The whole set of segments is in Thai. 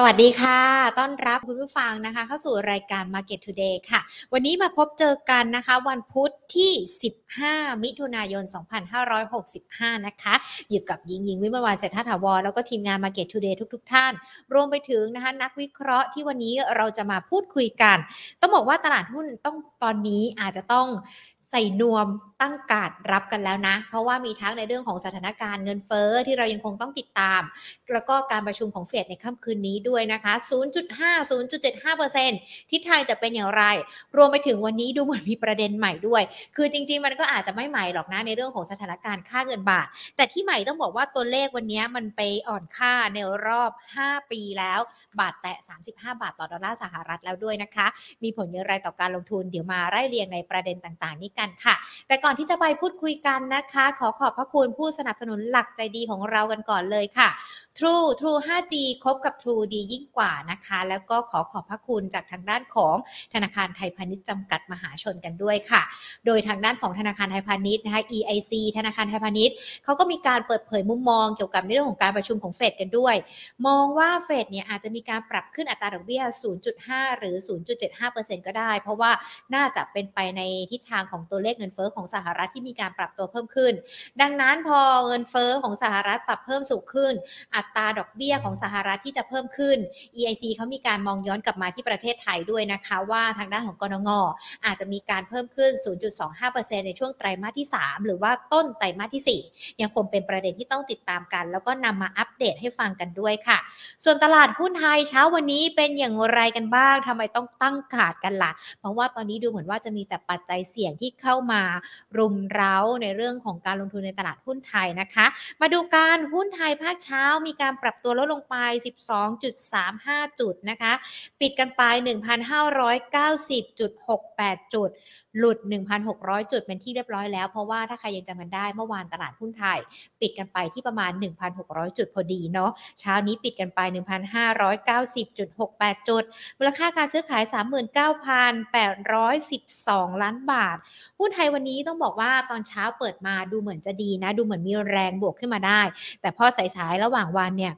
สวัสดีค่ะ ต้อนรับคุณผู้ฟังนะคะ เข้าสู่รายการ Market Today ค่ะ วันนี้มาพบเจอกันนะคะ วันพุธที่ 15 มิถุนายน 2565 นะคะ อยู่กับยิงยิงวิมวันเศรษฐาถาวร แล้วก็ทีมงาน Market Today ทุกๆท่าน รวมไปถึงนะคะนักวิเคราะห์ที่วันนี้เราจะมาพูดคุยกัน ต้องบอกว่าตลาดหุ้นต้องตอนนี้อาจจะต้อง ใส่นวมตั้งการรับกันแล้วนะ เพราะว่ามีทั้งในเรื่องของสถานการณ์เงินเฟ้อที่เรายังคงต้องติดตาม แล้วก็การประชุมของเฟดในค่ำคืนนี้ด้วยนะคะ 0.5 0.75%ทิศทางจะเป็นอย่างไร รวมไปถึงวันนี้ดูเหมือนมีประเด็นใหม่ด้วย คือจริง ๆ มันก็อาจจะไม่ใหม่หรอกนะในเรื่องของสถานการณ์ค่าเงินบาท แต่ที่ใหม่ต้องบอกว่าตัวเลขวันนี้มันไปอ่อนค่าในรอบ 5 ปีแล้ว บาทแตะ 35 บาทต่อดอลลาร์สหรัฐแล้วด้วยนะคะ มีผลอย่างไรต่อการลงทุนเดี๋ยวมาไล่เรียงในประเด็นต่างๆนี้กันค่ะ แต่ก่อนที่จะไปพูดคุยกันนะคะ ขอขอบพระคุณผู้สนับสนุนหลักใจดีของเรากันก่อนเลยค่ะ True True 5G คบกับ True ดียิ่งกว่านะคะ แล้วก็ขอขอบพระคุณจากทางด้านของธนาคารไทยพาณิชย์จำกัดมหาชนกันด้วยค่ะ โดยทางด้านของธนาคารไทยพาณิชย์นะคะ EIC ธนาคารไทยพาณิชย์เขาก็มีการเปิดเผยมุมมองเกี่ยวกับในเรื่องของการประชุมของเฟดกันด้วย มองว่าเฟดเนี่ยอาจจะมีการปรับขึ้นอัตราดอกเบี้ย 0.5 หรือ 0.75%ก็ได้ เพราะว่าน่าจะเป็นไปในทิศทางของตัวเลขเงินเฟ้อของสหรัฐที่มีการปรับตัวเพิ่มขึ้น ดังนั้นพอเงินเฟ้อของสหรัฐปรับเพิ่มสูงขึ้น อัตราดอกเบี้ยของสหรัฐที่จะเพิ่มขึ้น EIC เขามีการมองย้อนกลับมาที่ประเทศไทยด้วยนะคะ ว่าทางด้านของกรงงอาจจะมีการเพิ่มขึ้น 0.25%ในช่วงไตรมาสที่ 3 หรือว่าต้นไตรมาสที่ 4 ยังคงเป็นประเด็นที่ต้องติดตามกัน แล้วก็นำมาอัปเดตให้ฟังกันด้วยค่ะ ส่วนตลาดหุ้นไทยเช้าวันนี้เป็นอย่างไรกันบ้างทำไมต้องตั้งขาดกันละ่ะ เพราะว่าตอนนี้ดูเหมือนว่าจะมีแต่ปัจจัยเสี่ยงที่เข้ามารุมเร้าในเรื่องของการลงทุนในตลาดหุ้นไทยนะคะ มาดูการหุ้นไทยภาคเช้ามีการปรับตัวลดลงไป 12.35 จุดนะคะ ปิดกันไป 1,590.68 จุด หลุด 1,600 จุดเป็นที่เรียบร้อยแล้ว เพราะว่าถ้าใครยังจำกันได้เมื่อวานตลาดหุ้นไทย ปิดกันไปที่ประมาณ 1,600 จุดพอดีเนาะเช้านี้ปิดกันไป 1,590.68 จุด มูลค่าการซื้อขาย 39,812 ล้านบาท หุ้นไทยวันนี้ต้องบอกว่าตอนเช้าเปิดมาดูเหมือนจะดีนะ ดูเหมือนมีแรงบวกขึ้นมาได้ แต่พอสายๆระหว่างวันเนี่ย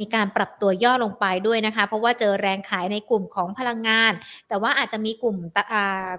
มีการปรับตัวย่อลงไปด้วยนะคะ เพราะว่าเจอแรงขายในกลุ่มของพลังงาน แต่ว่าอาจจะมีกลุ่ม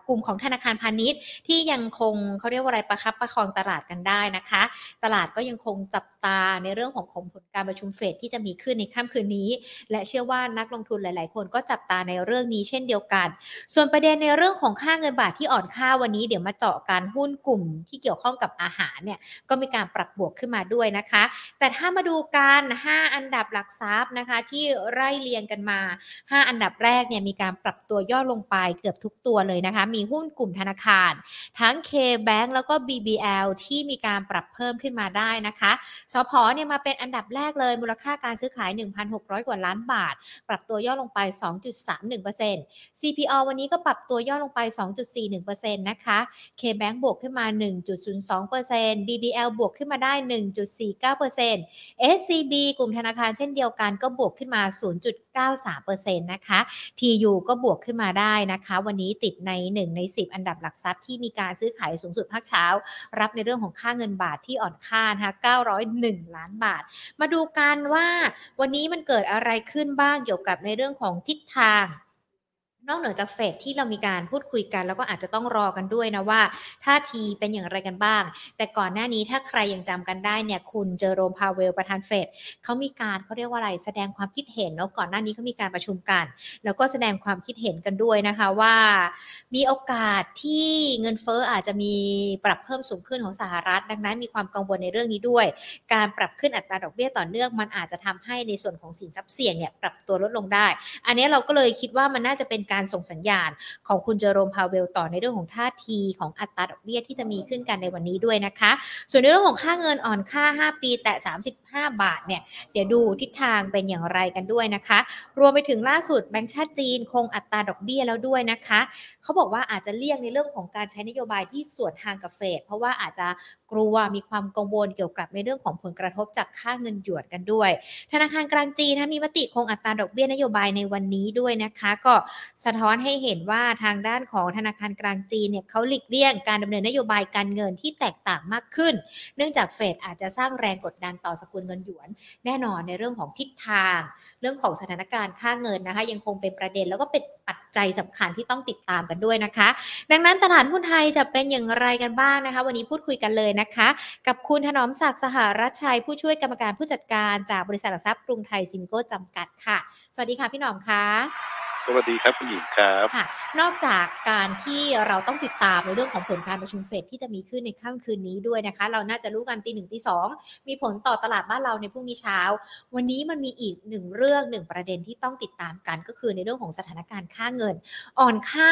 กลุ่มของธนาคารพาณิชย์ ที่ยังคงเขาเรียกว่าอะไรประคับประคองตลาดกันได้นะคะ ตลาดก็ยังคงจับตาในเรื่องของของผลการประชุมเฟดที่จะมีขึ้นในค่ำคืนนี้ และเชื่อว่านักลงทุนหลาย ๆ คนก็จับตาในเรื่องนี้เช่นเดียวกัน ส่วนประเด็นในเรื่องของค่าเงินบาทที่อ่อนค่าวันนี้เดี๋ยวมาเจาะการหุ้นกลุ่มที่เกี่ยวข้องกับอาหารเนี่ยก็มีการปรับบวกขึ้นมาด้วยนะคะ แต่ถ้ามาดูการ 5 อันดับหลักทรัพย์นะคะ ที่ไล่เรียงกันมา 5 อันดับแรกเนี่ยมีการปรับตัวย่อลงไปเกือบทุกตัวเลยนะคะ มีหุ้นกลุ่มธนาคาร ทั้ง K-Bank แล้วก็ BBL ที่มีการปรับเพิ่มขึ้นมาได้นะคะสพเนี่ยมาเป็นอันดับแรกเลยมูลค่าการซื้อขาย 1,600 กว่าล้านบาท ปรับตัวย่อลงไป 2.31% CPO วันนี้ก็ปรับตัวย่อลงไป 2.41%นะคะ K-Bank บวกขึ้นมา 1.02% BBL บวกขึ้นมาได้ 1.49% SCB กลุ่มธนาคารเช่นเดียวกันก็บวกขึ้นมา 0.93%นะคะ TU ก็บวกขึ้นมาได้นะคะ วันนี้ติดใน 1 ใน 10 อันดับหลักทรัพย์ที่มีการซื้อขายสูงสุดภาคเช้า รับในเรื่องของค่าเงินบาทที่อ่อนค่านะคะ901 ล้านบาท มาดูกันว่าวันนี้มันเกิดอะไรขึ้นบ้างเกี่ยวกับในเรื่องของทิศทาง นอกเหนือจากเฟดที่เรามีการพูดคุยกัน แล้วก็อาจจะต้องรอกันด้วยนะว่าท่าทีเป็นอย่างไรกันบ้าง แต่ก่อนหน้านี้ถ้าใครยังจำกันได้เนี่ยคุณเจอโรมพาเวลประธานเฟดเขามีการเขาเรียกว่าอะไรแสดงความคิดเห็นเนาะก่อนหน้านี้เขามีการประชุมกัน แล้วก็แสดงความคิดเห็นกันด้วยนะคะว่า มีโอกาสที่เงินเฟ้ออาจจะมีปรับเพิ่มสูงขึ้นของสหรัฐ ดังนั้นมีความกังวลในเรื่องนี้ด้วย การปรับขึ้นอัตราดอกเบี้ยต่อเนื่องมันอาจจะทำให้ในส่วนของสินทรัพย์เสี่ยงเนี่ยปรับตัวลดลงได้ อันนี้เราก็เลยคิดว่ามันน่าจะเป็นการส่งสัญญาณของคุณเจอโรมพาเวลต่อในเรื่องของท่าทีของอัตราดอกเบี้ยที่จะมีขึ้นกันในวันนี้ด้วยนะคะ ส่วนในเรื่องของค่าเงินอ่อนค่า 5 ปีแต่ 35 บาทเนี่ยเดี๋ยวดูทิศทางเป็นอย่างไรกันด้วยนะคะ รวมไปถึงล่าสุดแบงก์ชาติจีนคงอัตราดอกเบี้ยแล้วด้วยนะคะเขาบอกว่าอาจจะเลี่ยงในเรื่องของการใช้นโยบายที่สวนทางกับเฟดเพราะว่าอาจจะกลัวมีความกังวลเกี่ยวกับในเรื่องของผลกระทบจากค่าเงินหยวนกันด้วย ธนาคารกลางจีนนะมีมติคงอัตราดอกเบี้ยนโยบายในวันนี้ด้วยนะคะ ก็สะท้อนให้เห็นว่าทางด้านของธนาคารกลางจีนเนี่ยเขาหลีกเลี่ยงการดำเนินนโยบายการเงินที่แตกต่างมากขึ้น เนื่องจากเฟดอาจจะสร้างแรงกดดันต่อสกุลเงินหยวน แน่นอนในเรื่องของทิศทาง เรื่องของสถานการณ์ค่าเงินนะคะ ยังคงเป็นประเด็นแล้วก็เป็นปัจจัยสำคัญที่ต้องติดตามกันด้วยนะคะ ดังนั้นตลาดหุ้นไทยจะเป็นอย่างไรกันบ้างนะคะ วันนี้พูดคุยกันเลยนะคะ กับคุณถนอมศักดิ์สหรัชชัยผู้ช่วยกรรมการผู้จัดการจากบริษัทหลักทรัพย์กรุงไทยซิมโก้จำกัดค่ะ สวัสดีค่ะพี่หนอมค่ะ สวัสดีครับคุณหญิงครับค่ะ นอกจากการที่เราต้องติดตามในเรื่องของผลการประชุมเฟดที่จะมีขึ้นในค่ำคืนนี้ด้วยนะคะ เราน่าจะรู้กันตีหนึ่งตีสองมีผลต่อตลาดบ้านเราในพรุ่งนี้เช้า วันนี้มันมีอีกหนึ่งเรื่องหนึ่งประเด็นที่ต้องติดตามกันก็คือในเรื่องของสถานการณ์ค่าเงิน อ่อนค่า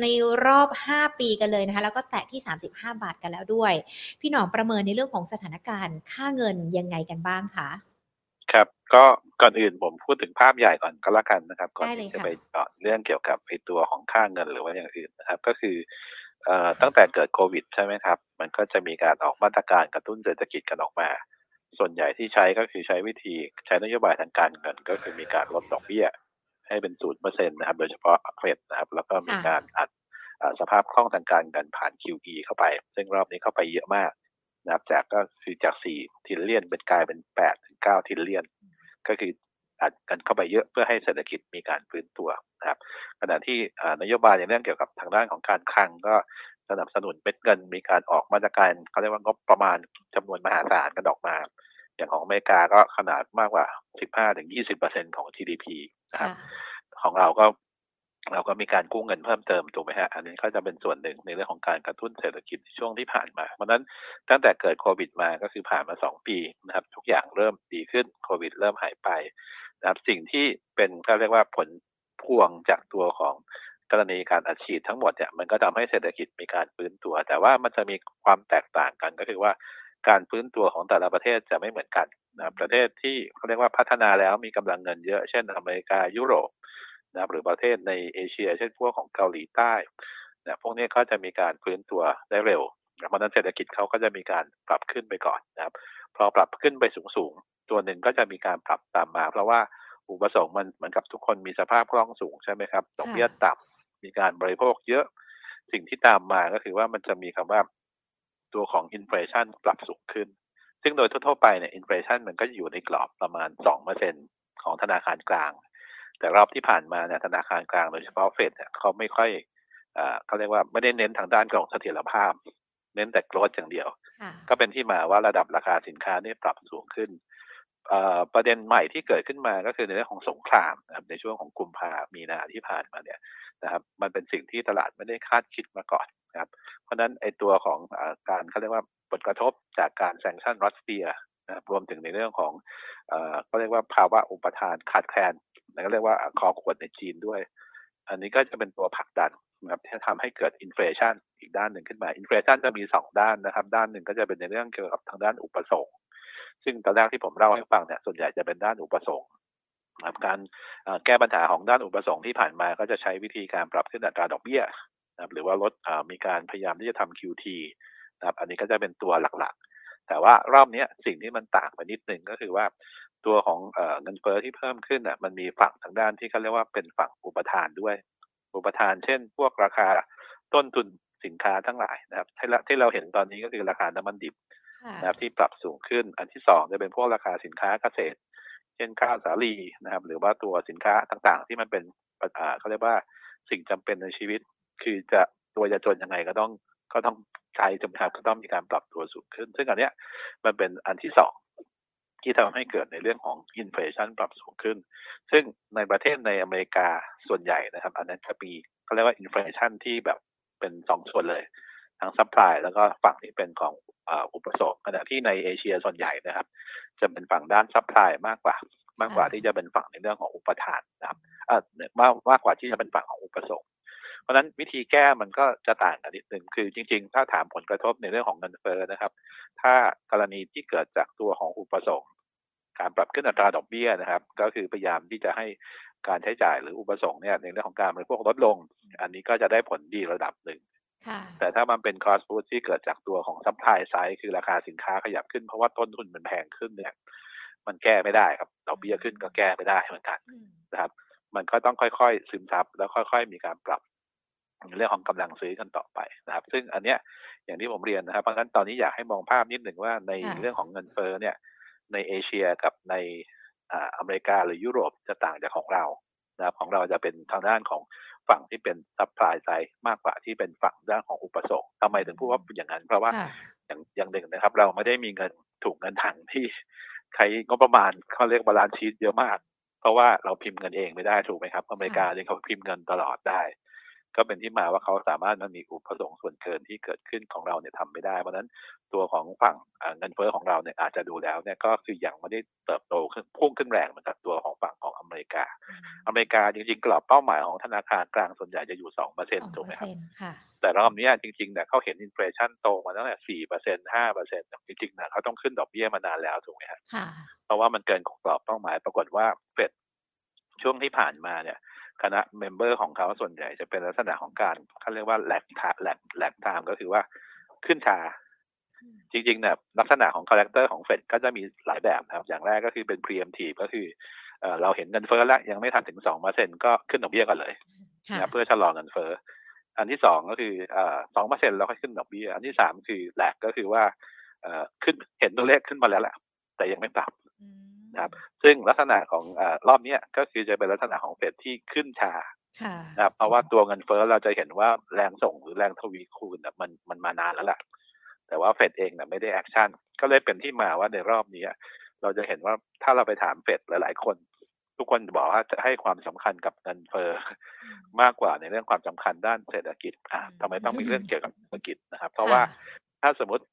ในรอบ 5 ปีกันเลยนะคะแล้วก็แตะที่ 35 บาทกันแล้วด้วย พี่หนอมประเมินในเรื่องของสถานการณ์ค่าเงินยังไงกันบ้างคะ ก็ก่อนอื่นผมพูดถึงภาพใหญ่ก่อนก็แล้วกันนะครับ ก่อนได้เลยที่จะค่ะไปเจาะเรื่องเกี่ยวกับไอตัวของค่าเงินหรือว่าอย่างอื่นนะครับ ก็คือเอ่อตั้งแต่เกิดโควิดใช่ไหมครับ มันก็จะมีการออกมาตรการกระตุ้นเศรษฐกิจกันออกมา ส่วนใหญ่ที่ใช้ก็คือใช้วิธีใช้นโยบายทางการเงิน ก็คือมีการลดดอกเบี้ย ให้เป็นศูนย์เปอร์เซ็นต์นะครับ โดยเฉพาะเฟดนะครับ แล้วก็มีการอัดอ่าสภาพคล่องทางการเงินผ่าน QE เข้าไป ซึ่งรอบนี้เข้าไปเยอะมากนะครับจากก็คือจาก4 trillion เป็นกลายเป็น8ถึง9 trillion ก็คืออัดกันเข้าไปเยอะเพื่อให้เศรษฐกิจมีการฟื้นตัวนะครับขณะที่อ่านโยบายในเรื่องเกี่ยวกับทางด้านของการคลังก็สนับสนุนเม็ดเงินมีการออกมาตรการเขาเรียกว่างบประมาณจำนวนมหาศาลกันออกมา อย่างของอเมริกาก็ขนาดมากกว่า 15-20%ของ GDP นะครับค่ะของเราก็ เราก็มีการกู้เงินเพิ่มเติมถูกไหมฮะ อันนี้ก็จะเป็นส่วนหนึ่งในเรื่องของการกระตุ้นเศรษฐกิจในช่วงที่ผ่านมา เพราะนั้นตั้งแต่เกิดโควิดมาก็คือผ่านมาสองปีนะครับ ทุกอย่างเริ่มดีขึ้นโควิดเริ่มหายไปนะครับ สิ่งที่เป็นก็เรียกว่าผลพวงจากตัวของกรณีการอัดฉีดทั้งหมดเนี่ยมันก็ทำให้เศรษฐกิจมีการฟื้นตัว แต่ว่ามันจะมีความแตกต่างกันก็คือว่าการฟื้นตัวของแต่ละประเทศจะไม่เหมือนกันนะรประเทศที่เขาเรียกว่าพัฒนาแล้วมีกำลังเงินเยอะ เช่นอเมริกายุโรป นะครับหรือประเทศในเอเชีย เช่นพวกของเกาหลีใต้นะพวกนี้ก็จะมีการฟื้นตัวได้เร็วนะเพราะฉะนั้นเศรษฐกิจเขาก็จะมีการปรับขึ้นไปก่อนนะครับพอปรับขึ้นไปสูงๆตัวหนึ่งก็จะมีการปรับตามมา เพราะว่าอุปสงค์มันเหมือนกับทุกคนมีสภาพคล่องสูงใช่ไหมครับดอกเบี้ยต่ำมีการบริโภคเยอะสิ่งที่ตามมาก็คือว่ามันจะมีคำว่าตัวของอินฟลชันปรับสูงขึ้น ซึ่งโดยทั่วๆไปเนี่ยอินฟลชันมันก็อยู่ในกรอบประมาณ2%ของธนาคารกลาง แต่รอบที่ผ่านมาเนี่ยธนาคารกลางโดยเฉพาะเฟดเนี่ยเขาไม่ค่อยเอ่อเขาเรียกว่าไม่ได้เน้นทางด้านของเสถียรภาพ เน้นแต่โกรธอย่างเดียวค่ะก็เป็นที่มาว่าระดับราคาสินค้านี่ปรับสูงขึ้นเอ่อประเด็นใหม่ที่เกิดขึ้นมาก็คือในเรื่องของสงครามนะครับในช่วงของกุมภามีนาที่ผ่านมาเนี่ยนะครับมันเป็นสิ่งที่ตลาดไม่ได้คาดคิดมาก่อนนะครับเพราะฉะนั้นไอตัวของอาการเขาเรียกว่าผลกระทบจากการ sanction รัสเซีย นะครับรวมถึงในเรื่องของเอ่อเขาเรียกว่าภาวะอุปทานขาดแคลนแล้วก็เรียกว่าคอขวดในจีนด้วย อันนี้ก็จะเป็นตัวผลักดันนะครับที่ทำให้เกิด inflation อีกด้านหนึ่งขึ้นมา inflation จะมีสองด้านนะครับ ด้านหนึ่งก็จะเป็นในเรื่องเกี่ยวกับทางด้านอุปสงค์ซึ่งตอนแรกที่ผมเล่าให้ฟังเนี่ยส่วนใหญ่จะเป็นด้านอุปสงค์ครับการแก้ปัญหาของด้านอุปสงค์ที่ผ่านมาก็จะใช้วิธีการปรับขึ้นอัตราดอกเบี้ยนะครับหรือว่าลดมีการพยายามที่จะทำ QT นะครับอันนี้ก็จะเป็นตัวหลักๆ แต่ว่ารอบเนี้ยสิ่งที่มันต่างไปนิดนึงก็คือว่าตัวของเอ่อเงินเฟ้อที่เพิ่มขึ้นอะมันมีฝั่งทางด้านที่เขาเรียกว่าเป็นฝั่งอุปทานด้วย อุปทานเช่น พวกราคาต้นทุนสินค้าทั้งหลายนะครับที่เราที่เราเห็นตอนนี้ก็คือราคาน้ำมันดิบค่ะนะครับที่ปรับสูงขึ้น อันที่สองจะเป็นพวกราคาสินค้าเกษตร เช่นข้าวสาลีนะครับ หรือว่าตัวสินค้าต่างๆ ที่มันเป็นอ่าเขาเรียกว่าสิ่งจำเป็นในชีวิต คือจะตัวจะจนยังไงก็ต้อง ก็ต้องใช้นะครับก็ต้องมีการปรับตัวสูงขึ้น ซึ่งอันเนี้ยมันเป็นอันที่สองที่ทำให้เกิดในเรื่องของ inflation ปรับสูงขึ้น ซึ่งในประเทศในอเมริกาส่วนใหญ่นะครับ อันนั้นจะมีเขาเรียกว่า inflation ที่แบบเป็นสองส่วนเลย ทั้ง supply แล้วก็ฝั่งที่เป็นของอุปสงค์ขณะที่ในเอเชียส่วนใหญ่นะครับ จะเป็นฝั่งด้าน supply มากกว่ามากกว่าที่จะเป็นฝั่งในเรื่องของอุปทานนะครับอ่อมากมากกว่าที่จะเป็นฝั่งของอุปสงค์ เพราะฉะนั้นวิธีแก้มันก็จะต่างกันนิดนึงคือจริง ๆ ถ้าถามผลกระทบในเรื่องของเงินเฟ้อนะครับ ถ้ากรณีที่เกิดจากตัวของอุปสงค์การปรับขึ้นอัตราดอกเบี้ยนะครับ ก็คือพยายามที่จะให้การใช้จ่ายหรืออุปสงค์เนี่ยในเรื่องของการบริโภคลดลง อันนี้ก็จะได้ผลดีระดับหนึ่งค่ะแต่ถ้ามันเป็น cost push ที่เกิดจากตัวของ supply side คือราคาสินค้าขยับขึ้นเพราะว่าต้นทุนมันแพงขึ้นเนี่ย มันแก้ไม่ได้ครับดอกเบี้ยขึ้นก็แก้ไม่ได้เหมือนกันอืมนะครับ มันก็ต้องค่อยๆ ซึมซับแล้วค่อย ๆ มีการปรับ เรื่องของกำลังซื้อกันต่อไปนะครับ ซึ่งอันเนี้ยอย่างที่ผมเรียนนะครับเพราะฉะนั้นตอนนี้อยากให้มองภาพนิดหนึ่งว่าในเรื่องของเงินเฟ้อเนี่ยในเอเชียกับในอเมริกาหรือยุโรปจะต่างจากของเรานะครับของเราจะเป็นทางด้านของฝั่งที่เป็น supply side มากกว่าที่เป็นฝั่งด้านของอุปสงค์ทำไมถึงพูดว่าอย่างนั้น เพราะว่าอย่างอย่างหนึ่งนะครับ เราไม่ได้มีเงินถุงเงินถังที่ใช้งบประมาณเขาเรียก balance sheet เยอะมาก เพราะว่าเราพิมพ์เงินเองไม่ได้ถูกไหมครับ อเมริกาเนี่ยเขาพิมพ์เงินตลอดได้ ก็เป็นที่มาว่าเขาสามารถมันมีอุปสงค์ส่วนเกินที่เกิดขึ้นของเราเนี่ยทำไม่ได้ เพราะนั้นตัวของฝั่งเงินเฟ้อของเราเนี่ยอาจจะดูแล้วเนี่ยก็คือยังไม่ได้เติบโตขึ้นพุ่งขึ้นแรงเหมือนกับตัวของฝั่งของอเมริกา อเมริกาจริงๆกรอบเป้าหมายของธนาคารกลางส่วนใหญ่จะอยู่สองเปอร์เซ็นต์ถูกไหมครับแต่รอบนี้จริงๆเนี่ยเขาเห็น inflation โตมาตั้งแต่สี่เปอร์เซ็นต์ห้าเปอร์เซ็นต์จริงๆเนี่ยเขาต้องขึ้นดอกเบี้ยมานานแล้วถูกไหมครับเพราะว่ามันเกินกรอบเป้าหมายปรากฏว่าเฟดช่วงที่ผ่านมาเนี่ย คณะ member ของเขาส่วนใหญ่จะเป็นลักษณะของการเขาเรียกว่า lag ทา lag lag time ก็คือว่าขึ้นช้า จริงๆเนี่ยลักษณะของ character ของเฟดก็จะมีหลายแบบครับ อย่างแรกก็คือเป็น preemptive ก็คือเราเห็นเงินเฟ้อแล้ว ยังไม่ทันถึงสองเปอร์เซ็นก็ขึ้นดอกเบี้ยกันเลยนะเพื่อชะลอเงินเฟ้ออันที่สองก็คือสองเปอร์เซ็นต์เราค่อยขึ้นดอกเบี้ย อันที่สามคือ lag ก็คือว่าขึ้นเห็นตัวเลขขึ้นมาแล้วแหละแต่ยังไม่ปรับ นะครับซึ่งลักษณะของอรอบนี้ก็คือจะเป็นลักษณะของเฟดที่ขึ้นช้านะครับเพราะว่าตัวเงินเฟ้อเราจะเห็นว่าแรงส่งหรือแรงทวีคูณมันมันมานานแล้วแหละแต่ว่าเฟดเองเนี่ยไม่ได้ action ก็เลยเป็นที่มาว่าในรอบนี้เราจะเห็นว่าถ้าเราไปถามเฟดหลาย ๆ คน ทุกคนบอกว่าจะให้ความสำคัญกับเงินเฟ้อมากกว่าในเรื่องความสำคัญด้านเศรษฐกิจอ่าทำไมต้องมีเรื่องเกี่ยวกับเศรษฐกิจนะครับ เพราะว่าถ้าสมมติ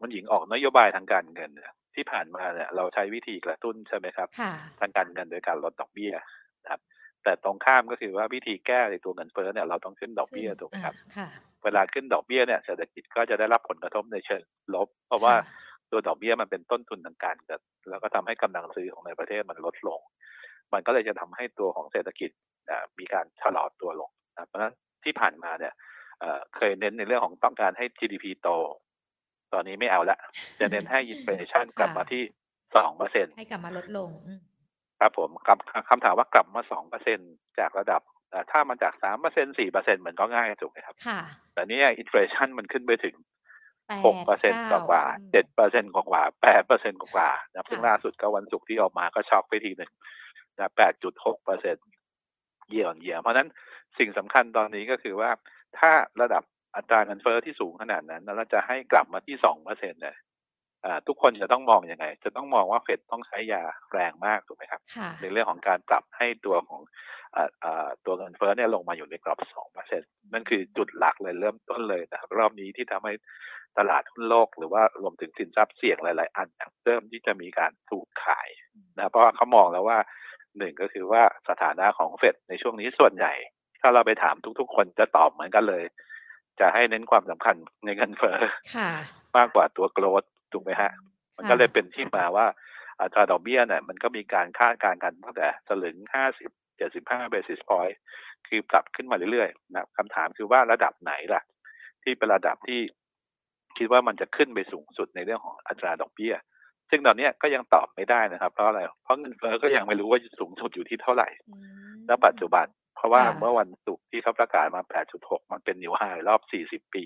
มันหญิงออกนโยบายทางการเงินเนี่ย ที่ผ่านมาเนี่ยเราใช้วิธีกระตุ้นใช่ไหมครับ ทางการเงินโดยการลดดอกเบี้ยนะครับ แต่ตรงข้ามก็คือว่าวิธีแก้ในตัวเงินเฟ้อเนี่ยเราต้องขึ้นดอกเบี้ยถูกไหมครับเวลาขึ้นดอกเบี้ยเนี่ยเศรษฐกิจก็จะได้รับผลกระทบในเชิงลบ เพราะว่าตัวดอกเบี้ยมันเป็นต้นทุนทางการเงินแล้วก็ทำให้กำลังซื้อของในประเทศมันลดลง มันก็เลยจะทำให้ตัวของเศรษฐกิจมีการชะลอตัวลงเพราะฉะนั้นที่ผ่านมาเนี่ยเคยเน้นในเรื่องของต้องการให้ GDP โต ตอนนี้ไม่เอาละจะเน้นให้อินเฟลชันกลับมาที่สองเปอร์เซ็นให้กลับมาลดลงครับผมคำคำถามว่ากลับมาสองเปอร์เซ็นจากระดับถ้ามันจากสามเปอร์เซ็นสี่เปอร์เซ็นเหมือนก็ง่ายถูกไหมครับค่ะแต่นี่ inflation มันขึ้นไปถึงหกเปอร์เซ็นต์กว่าเจ็ดเปอร์เซ็นต์กว่าแปดเปอร์เซ็นต์กว่านะเพิ่งล่าสุดก็วันศุกร์ที่ออกมาก็ช็อกไปทีหนึ่งนะแปดจุดหกเปอร์เซ็นต์เยี่ยนเยี่ยเพราะนั้นสิ่งสำคัญตอนนี้ก็คือว่าถ้าระดับ อัตราเงินเฟ้อที่สูงขนาดนั้น แล้วเราจะให้กลับมาที่สองเปอร์เซ็นต์เนี่ยทุกคนจะต้องมองอยังไง จะต้องมองว่าเฟดต้องใช้ยาแรงมากถูกไหมครับ ในเรื่องของการปรับให้ตัวของตัวเงินเฟ้อเนี่ยลงมาอยู่ในกรอบสองเปอร์เซ็นต์นั่นคือจุดหลักเลยเริ่มต้นเลยนะครับรอบนี้ที่ทำให้ตลาดหุ้นโลก หรือว่ารวมถึงสินทรัพย์เสี่ยงหลาย ๆ อันเริ่มที่จะมีการถูกขายนะเพราะว่าเขามองแล้วว่าหนึ่งก็คือว่าสถานะของเฟดในช่วงนี้ส่วนใหญ่ ถ้าเราไปถามทุก ๆ คนจะตอบเหมือนกันเลย จะให้เน้นความสำคัญในเงินเฟ้อมากกว่าตัวโกลดถูกไหมฮะ มันก็เลยเป็นที่มาว่าอัตราดอกเบี้ยเนี่ยมันก็มีการคาดการณ์กันตั้งแต่สลึงห้าสิบเจ็ดสิบห้าเบสิสพอยต์คือปรับขึ้นมาเรื่อยๆนะคำถามคือว่าระดับไหนล่ะ ที่เป็นระดับที่คิดว่ามันจะขึ้นไปสูงสุดในเรื่องของอัตราดอกเบี้ย ซึ่งตอนนี้ก็ยังตอบไม่ได้นะครับ เพราะอะไร เพราะเงินเฟ้อก็ยังไม่รู้ว่าสูงสุดอยู่ที่เท่าไหร่ ณ ปัจจุบัน เพราะว่าเมื่อวันศุกร์ที่เขาประกาศมา 8.6 มันเป็นนิวไฮรอบ 40 ปี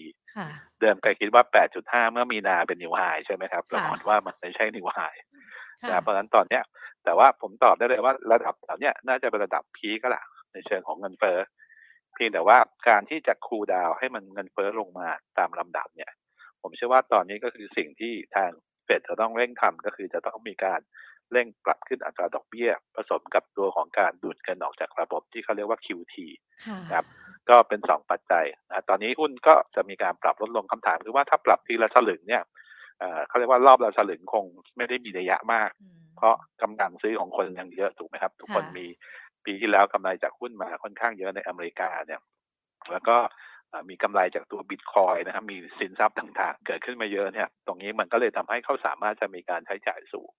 เดิมเคยคิดว่า 8.5 เมื่อมีนาเป็นนิวไฮใช่ไหมครับปรากฏว่ามันไม่ใช่นิวไฮนะเพราะฉะนั้นตอนเนี้ย แต่ว่าผมตอบได้เลยว่าระดับเหล่านี้น่าจะเป็นระดับพีก็แหละในเชิงของเงินเฟ้อเพียงแต่ว่าการที่จะคูลดาวให้มันเงินเฟ้อลงมาตามลำดับเนี่ย ผมเชื่อว่าตอนนี้ก็คือสิ่งที่ทางเฟดจะต้องเร่งทำก็คือจะต้องมีการ เร่งปรับขึ้นอัตราดอกเบี้ย ผสมกับตัวของการดูดเงินออกจากระบบที่เขาเรียกว่า QT ครับก็เป็นสองปัจจัยตอนนี้หุ้นก็จะมีการปรับลดลงคำถามคือว่าถ้าปรับทีละสลึงเนี่ยเขาเรียกว่ารอบละสลึงคงไม่ได้มีระยะมาก เพราะกำลังซื้อของคนยังเยอะถูกไหมครับ ทุกคนมีปีที่แล้วกำไรจากหุ้นมาค่อนข้างเยอะในอเมริกาเนี่ยแล้วก็มีกำไรจากตัวบิตคอยนะครับมีสินทรัพย์ต่างๆ เกิดขึ้นมาเยอะเนี่ยตรงนี้มันก็เลยทำให้เขาสามารถจะมีการใช้จ่ายสูง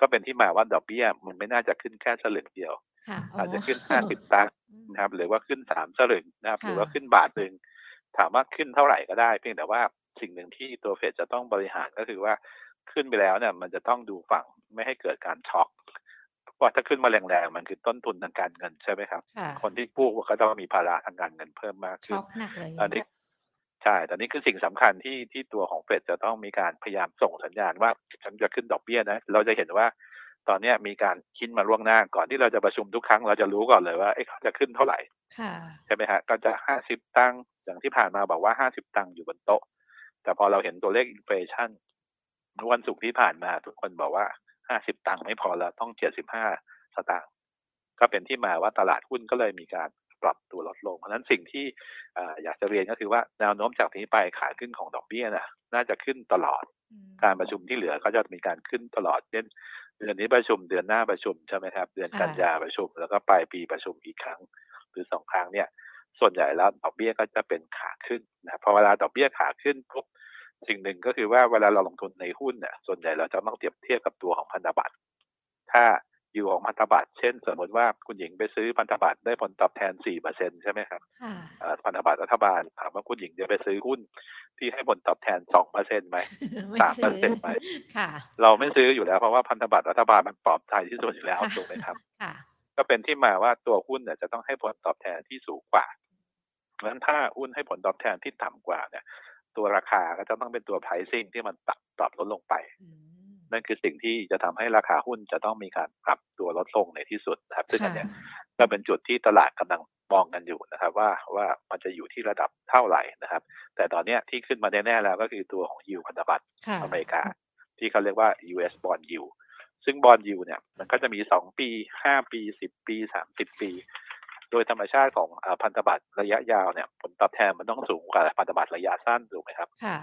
ก็เป็นที่มาว่าดอกเบี้ยมันไม่น่าจะขึ้นแค่สลึงเดียว อาจจะขึ้นห้าสิบตังค์นะครับ หรือว่าขึ้นสามสลึงนะครับ หรือว่าขึ้นบาทหนึ่งถามว่าขึ้นเท่าไหร่ก็ได้ เพียงแต่ว่าสิ่งหนึ่งที่ตัวเฟดจะต้องบริหารก็คือว่าขึ้นไปแล้วเนี่ย มันจะต้องดูฝั่งไม่ให้เกิดการช็อคเพราะถ้าขึ้นมาแรงๆมันคือต้นทุนทางการเงินใช่ไหมครับค่ะคนที่กู้ก็ต้องมีภาระทางการเงินเพิ่มมากขึ้ช็นอกหนั กเลยอันนี้ใช่แต่นี่คือสิ่งสำคัญที่ที่ตัวของเฟดจะต้องมีการพยายามส่งสัญญาณว่าฉันจะขึ้นดอกเบี้ยนะ เราจะเห็นว่าตอนเนี้ยมีการคิดมาล่วงหน้าก่อนที่เราจะประชุมทุกครั้งเราจะรู้ก่อนเลยว่าเอ๊ะเขาจะขึ้นเท่าไหร่ค่ะใช่ไหมฮะก็จะห้าสิบตังค์อย่างที่ผ่านมาบอกว่าห้าสิบตังค์อยู่บนโต๊ะ แต่พอเราเห็นตัวเลขอินฟลชันวันศุกร์ที่ผ่านมาทุกคนบอกว่าห้าสิบตังค์ไม่พอแล้วต้องเจ็ดสิบห้าสตางค์ก็เป็นที่มาว่าตลาดหุ้นก็เลยมีการ ปรับตัวลดลง เพราะฉะนั้นสิ่งที่อ่าอยากจะเรียนก็คือว่าแนวโน้มจากนี้ไปขาขึ้นของดอกเบี้ยน่ะน่าจะขึ้นตลอด การประชุมที่เหลือก็จะมีการขึ้นตลอดเช่นเดือนนี้ประชุมเดือนหน้าประชุมใช่ไหมครับ เดือนค่ะกันยาประชุม แล้วก็ปลายปีประชุมอีกครั้ง หรือสองครั้งเนี่ย ส่วนใหญ่แล้วดอกเบี้ยก็จะเป็นขาขึ้นนะพอเวลาดอกเบี้ยขาขึ้นปุ๊บสิ่งหนึ่งก็คือว่าเวลาเราลงทุนในหุ้นเนี่ยส่วนใหญ่เราจะต้องเปรียบเทียบกับตัวของพันธบัตรถ้า อยู่ของพันธบัตร เช่น สมมติว่าคุณหญิงไปซื้อพันธบัตรได้ผลตอบแทนสี่เปอร์เซ็นใช่ไหมครับค่ะเอ่อพันธบัตรรัฐบาลถามว่าคุณหญิงจะไปซื้อหุ้นที่ให้ผลตอบแทนสองเปอร์เซ็นต์ไหมไม่สามซื้เปอร์เซ็นต์ไหมค่ะเราไม่ซื้ออยู่แล้ว เพราะว่าพันธบัตรรัฐบาลมันปลอบใจที่สุดอยู่แล้วค่ะถูกไหมครับค่ะก็เป็นที่มาว่าตัวหุ้นเนี่ยจะต้องให้ผลตอบแทนที่สูงกว่าเพราะฉะนั้นถ้าหุ้นให้ผลตอบแทนที่ต่ำกว่าเนี่ย ตัวราคาก็จะต้องเป็นตัว pricing ที่มันปรับปรับลดลงไปอืม นั่นคือสิ่งที่จะทำให้ราคาหุ้นจะต้องมีการปรับตัวลดลงในที่สุดนะครับ ซึ่งอันค่ะเนี้ยก็เป็นจุดที่ตลาดกำลังมองกันอยู่นะครับ ว่าว่ามันจะอยู่ที่ระดับเท่าไหร่นะครับ แต่ตอนเนี้ยที่ขึ้นมาแน่ๆแล้วก็คือตัวของยิวพันธบัตรค่ะอเมริกา ที่เขาเรียกว่า US bond yield ซึ่งบอลยูเนี่ยมันก็จะมีสองปีห้าปีสิบปีสามสิบปี โดยธรรมชาติของเอ่อพันธบัตรระยะยาวเนี่ยผลตอบแทนมันต้องสูงกว่าพันธบัตรระยะสั้นถูกไหมครับค่ะ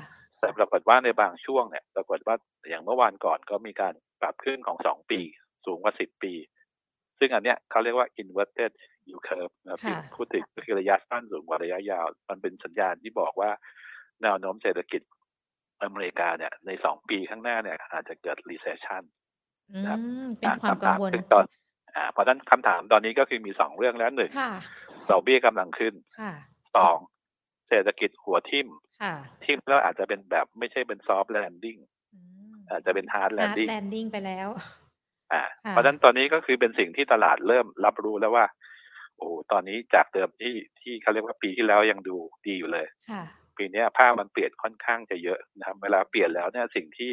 แต่ปรากฏว่าในบางช่วงเนี่ยปรากฏว่าอย่างเมื่อวานก่อนก็มีการปรับขึ้นของสองปี สูงกว่าสิบปี ซึ่งอันเนี้ยเขาเรียกว่า inverted yield curve นะครับที่ค่ะพูดถึงก็คือระยะสั้นสูงกว่าระยะยาว มันเป็นสัญญาณที่บอกว่าแนวโน้มเศรษฐกิจอเมริกาเนี่ยในสองปีข้างหน้าเนี่ยอาจจะเกิด recession อืครับมเป็นความกังวลซึ่งตอนอ่าเพราะฉะนั้นคำถามตอนนี้ก็คือมีสองเรื่องแล้วหนึ่งค่ะดอกเบี้ยกำลังขึ้นค่ะสองเศรษฐกิจหัวทิ่ม ค่ะทิ่มแล้วอาจจะเป็นแบบไม่ใช่เป็น soft landing อืมอาจจะเป็น hard ฮาร์ด landing แลนดิ้งไปแล้ว อ่าค่ะเพราะฉะนั้นตอนนี้ก็คือเป็นสิ่งที่ตลาดเริ่มรับรู้แล้วว่า โอ้โหตอนนี้จากเดิมที่ที่เขาเรียกว่าปีที่แล้วยังดูดีอยู่เลยค่ะปีเนี้ยภาพมันเปลี่ยนค่อนข้างจะเยอะนะครับเวลาเปลี่ยนแล้วเนี่ยสิ่งที่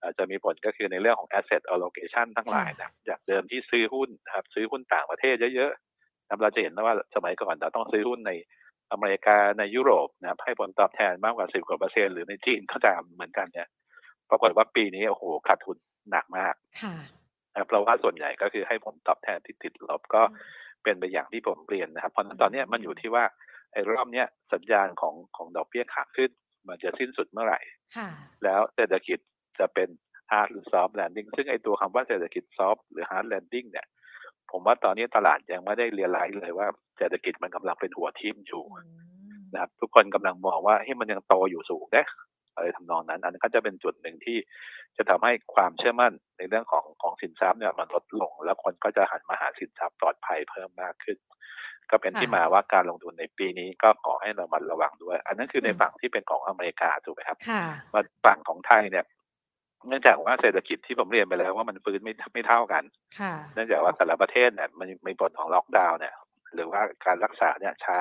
เอ่อจะมีผลก็คือในเรื่องของ asset allocation ทั้งหลายนะจากเดิมที่ซื้อหุ้นนะครับซื้อหุ้นต่างประเทศเยอะๆนะครับเราจะเห็นนะว่าสมัยก่อนเราต้องซื้อหุ้นใน อเมริกาในยุโรปนะครับให้ผลตอบแทนมากกว่าสิบกว่าเปอร์เซ็นต์หรือในจีนก็ตามเหมือนกันเนี่ยปรากฏว่าปีนี้โอ้โหขาดทุนหนักมากค่ะนะครับเพราะว่าส่วนใหญ่ก็คือให้ผลตอบแทนที่ติดลบก็เป็นไปอย่างที่ผมเรียนนะครับเพราะฉะนั้นตอนเนี้ยมันอยู่ที่ว่าไอ้รอบเนี้ยสัญญาณของของดอกเบี้ยขาขึ้น มันจะสิ้นสุดเมื่อไหร่ค่ะแล้วเศรษฐกิจจะเป็น hard หรือ soft landing ซึ่งไอ้ตัวคำว่าเศรษฐกิจ soft หรือ hard landing เนี่ย ผมว่าตอนนี้ตลาดยังไม่ได้เรียนรู้เลยว่าเศรษฐกิจมันกำลังเป็นหัวทิ่มอยู่อืมนะครับทุกคนกำลังมองว่าให้ยมันยังโตอยู่สูงนะอะไรทำนองนั้น อันนั้นก็จะเป็นจุดหนึ่งที่จะทำให้ความเชื่อมั่นในเรื่องของของสินทรัพย์เนี่ยมันลดลง แล้วคนก็จะหันมาหาสินทรัพย์ปลอดภัยเพิ่มมากขึ้น ก็เป็นที่มาว่าการลงทุนในปีนี้ก็ขอให้ระมัดระวังด้วย อันนั้นคือในฝั่งที่เป็นของอเมริกาถูกไหมครับค่ะมาฝั่งของไทยเนี่ย เนื่องจากว่าเศรษฐกิจที่ผมเรียนไปแล้วว่ามันฟื้นไม่ไม่เท่ากันค่ะเนื่องจากว่าแต่ละประเทศเนี่ยมันมีผลของล็อกดาวน์เนี่ย หรือว่าการรักษาเนี่ยช้า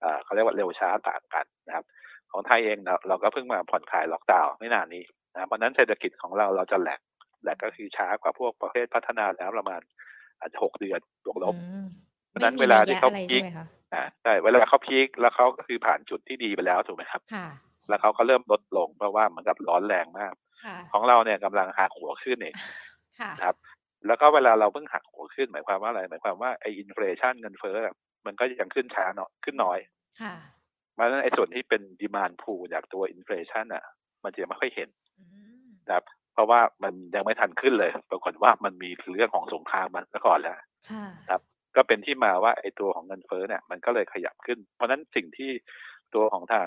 เอ่อเขาเรียกว่าเร็วช้าต่างกันนะครับ ของไทยเองเราเราก็เพิ่งมาผ่อนคลายล็อกดาวน์ไม่นานนี้นะเพราะฉะนั้นเศรษฐกิจของเราเราจะแหลกแหลกก็คือช้ากว่าพวกประเทศพัฒนาแล้วประมาณอาจจะหกเดือนบวกลบอืมเพราะฉะนั้นไม่มีเวลาที่เขาระยะอะไรพีคใช่ไหมคะอ่าใช่เวลาเขาพีคแล้วเขาก็คือผ่านจุดที่ดีไปแล้วถูกไหมครับค่ะแล้วเขาก็เริ่มลดลงเพราะว่าเหมือนกับร้อนแรงมากค่ะ ของเราเนี่ยกำลังหักหัวขึ้นเองค่ะครับ แล้วก็เวลาเราเพิ่งหักหัวขึ้นหมายความว่าอะไรหมายความว่าไอ้ inflation เงินเฟ้ออะมันก็ยังขึ้นช้าเนาะขึ้นน้อยค่ะเพราะฉะนั้นไอ้ส่วนที่เป็น demand pull จากตัว inflation อะ มันจะไม่ค่อยเห็นอืมนะครับเพราะว่ามันยังไม่ทันขึ้นเลย ปรากฏว่ามันมีเรื่องของสงครามมันซะก่อนแล้วค่ะก็เป็นที่มาว่าไอ้ตัวของเงินเฟ้อเนี่ย มันก็เลยขยับขึ้น เพราะฉะนั้นสิ่งที่ตัวของทาง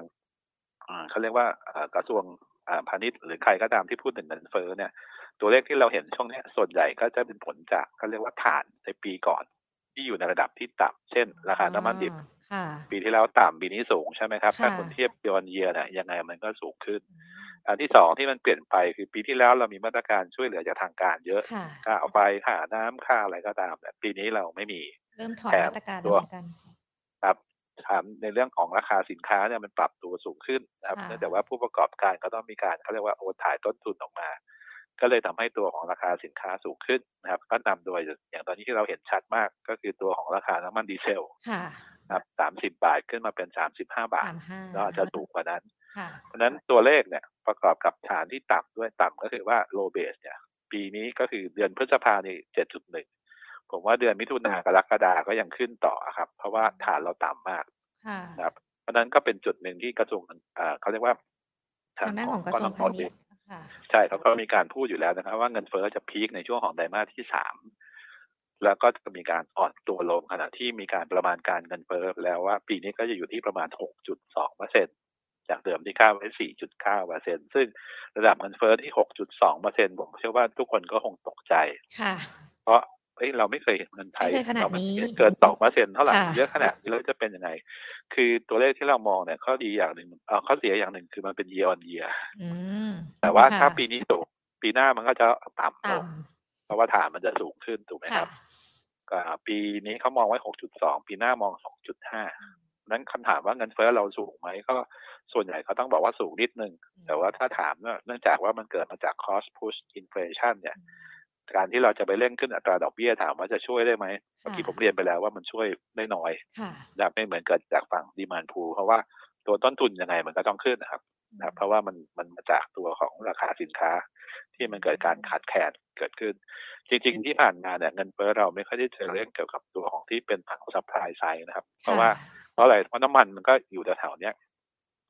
อ่าเขาเรียกว่าอ่ากระทรวงอ่า พาณิชย์หรือใครก็ตามที่พูดถึงเงินเฟ้อเนี่ย ตัวเลขที่เราเห็นช่วงเนี้ยส่วนใหญ่ก็จะเป็นผลจากเขาเรียกว่าฐานในปีก่อน ที่อยู่ในระดับที่ต่ำเช่น ราคาน้ำมันดิบค่ะปีที่แล้วต่ำปีนี้สูงใช่ไหมครับค่ะถ้าคุณเทียบยอนเยียเนี่ยยังไงมันก็สูงขึ้นอืมอันที่สองที่มันเปลี่ยนไปคือปีที่แล้วเรามีมาตรการช่วยเหลือจากทางการเยอะค่ะค่าเอาไฟค่าน้ำค่าอะไรก็ตามแต่ปีนี้เราไม่มีเริ่มถอนแถมมาตรการตัแล้ววเหมือนกันครับ ถามในเรื่องของราคาสินค้าเนี่ยมันปรับตัวสูงขึ้นนะครับค่ะเนื่องจากว่าผู้ประกอบการก็ต้องมีการเขาเรียกว่าโอนถ่ายต้นทุนออกมา ก็เลยทำให้ตัวของราคาสินค้าสูงขึ้นนะครับ ก็นำโดยอย่างตอนนี้ที่เราเห็นชัดมากก็คือตัวของราคาน้ำมันดีเซลค่ะนะครับสามสิบาทขึ้นมาเป็นสามสิบห้าบาทสามห้าแล้วอาจจะสูงกว่านั้นค่ะเพราะฉะนั้นตัวเลขเนี่ยประกอบกับฐานที่ต่ำด้วยต่ำก็คือว่า low base เนี่ย ปีนี้ก็คือเดือนพฤษภาเนี่เจ็ดจุดหนึ่ง ผมว่าเดือนมิถุนากรกฎาก็ยังขึ้นต่อครับ เพราะว่าฐานเราต่ำมากค่ะนะครับ เพราะฉะนั้นก็เป็นจุดหนึ่งที่กระทรวงอ่าเขาเรียกว่าทางด้านของกระทรวงพาณิชย์ค่ะใช่เขาก็มีการพูดอยู่แล้วนะครับ ว่าเงินเฟ้อจะพีคในช่วงของไตรมาสที่สามแล้วก็จะมีการอ่อนตัวลงขณะที่มีการประมาณการเงินเฟ้อแล้วว่าปีนี้ก็จะอยู่ที่ประมาณ 6.2เปอร์เซ็นจากเดิมที่คาดไว้ 4.9เปอร์เซ็นซึ่งระดับเงินเฟ้อที่ 6.2เปอร์เซ็นผมเชื่อว่าทุกคนก็คงตกใจค่ะเพราะ เอ้ยเราไม่เคยเห็นเงินไทยไม่เคยขนาดเราไม่นี้เห็นเกิน2เปอร์เซ็นเท่าไหร่ค่ะเยอะขนาดนี้แล้วจะเป็นยังไง คือตัวเลขที่เรามองเนี่ยข้อดีอย่างหนึ่งเอ่อข้อเสียอย่างหนึ่งคือมันเป็น year on year อืมแต่ว่าค่ะถ้าปีนี้สูงปีหน้ามันก็จะต่ำลต่งเพราะว่าฐานมันจะสูงขึ้นถูกไหมำคค่ะรับก็ปีนี้เขามองไว้6.2ปีหน้ามอง2.5นั้นคำถามว่าเงินเฟ้อเราสูงไหมก็ส่วนใหญ่เขาต้องบอกว่าสูงนิดนึง แต่ว่าถ้าถามเนี่ยเนื่องจากว่ามันเกิดมาจาก cost push inflation เนี่ย การที่เราจะไปเร่งขึ้นอัตราดอกเบี้ยถามว่าจะช่วยได้ไหมเมื่อกี้ผมเรียนไปแล้วว่ามันช่วยได้น้อยค่ะนะครับไม่เหมือนเกิดจากฝั่งดีมานพูเพราะว่าตัวต้นทุนยังไงมันก็ต้องขึ้นนะครับนะครับเพราะว่ามันมันมาจากตัวของราคาสินค้าที่มันเกิดการขาดแคลนเกิดขึ้น จริง ๆ ที่ผ่านมาเนี่ยเงินเฟ้อเราไม่ค่อยได้เจอเรื่องเกี่ยวกับตัวของที่เป็นฝั่ง supply side นะครับ เพราะว่าเพราะอะไรเพราะน้ำมันมันก็อยู่แถวๆเนี้ย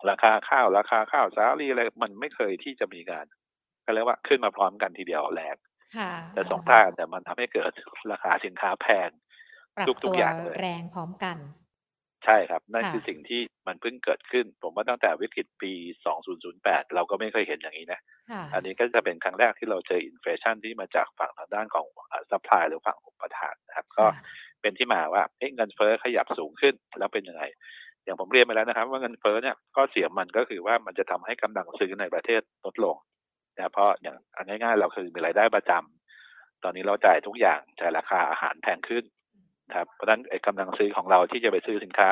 ราคาข้าวราคาข้าวสาลีอะไรมันไม่เคยที่จะมีการก็เรียกว่าขึ้นมาพร้อมกันทีเดียวแรง ค่ะแต่สองด้านแต่ยมันทำให้เกิดราคาสินค้าแพงปรับทุกตัวอย่างเลยแรงพร้อมกัน ใช่ครับ นั่นค่ะคือสิ่งที่มันเพิ่งเกิดขึ้น ผมว่าตั้งแต่วิกฤตปี 2008 เราก็ไม่เคยเห็นอย่างนี้นะค่ะอันนี้ก็จะเป็นครั้งแรกที่เราเจอ inflation ที่มาจากฝั่งทางด้านของ supply หรือฝั่งอุปทานนะครับ ก็เป็นที่มาว่าเอ๊ะเงินเฟ้อขยับสูงขึ้นแล้วเป็นยังไงอย่างผมเรียนไปแล้วนะครับ ว่าเงินเฟ้อเนี่ยก็เสียมันก็คือว่ามันจะทำให้กำลังซื้อในประเทศลดลง นะเพราะอย่างอันง่ายๆ เราคือมีรายได้ประจำตอนนี้เราจ่ายทุกอย่างจ่ายราคาอาหารแพงขึ้นนะครับเพราะฉะนั้นไอ้กำลังซื้อของเราที่จะไปซื้อสินค้า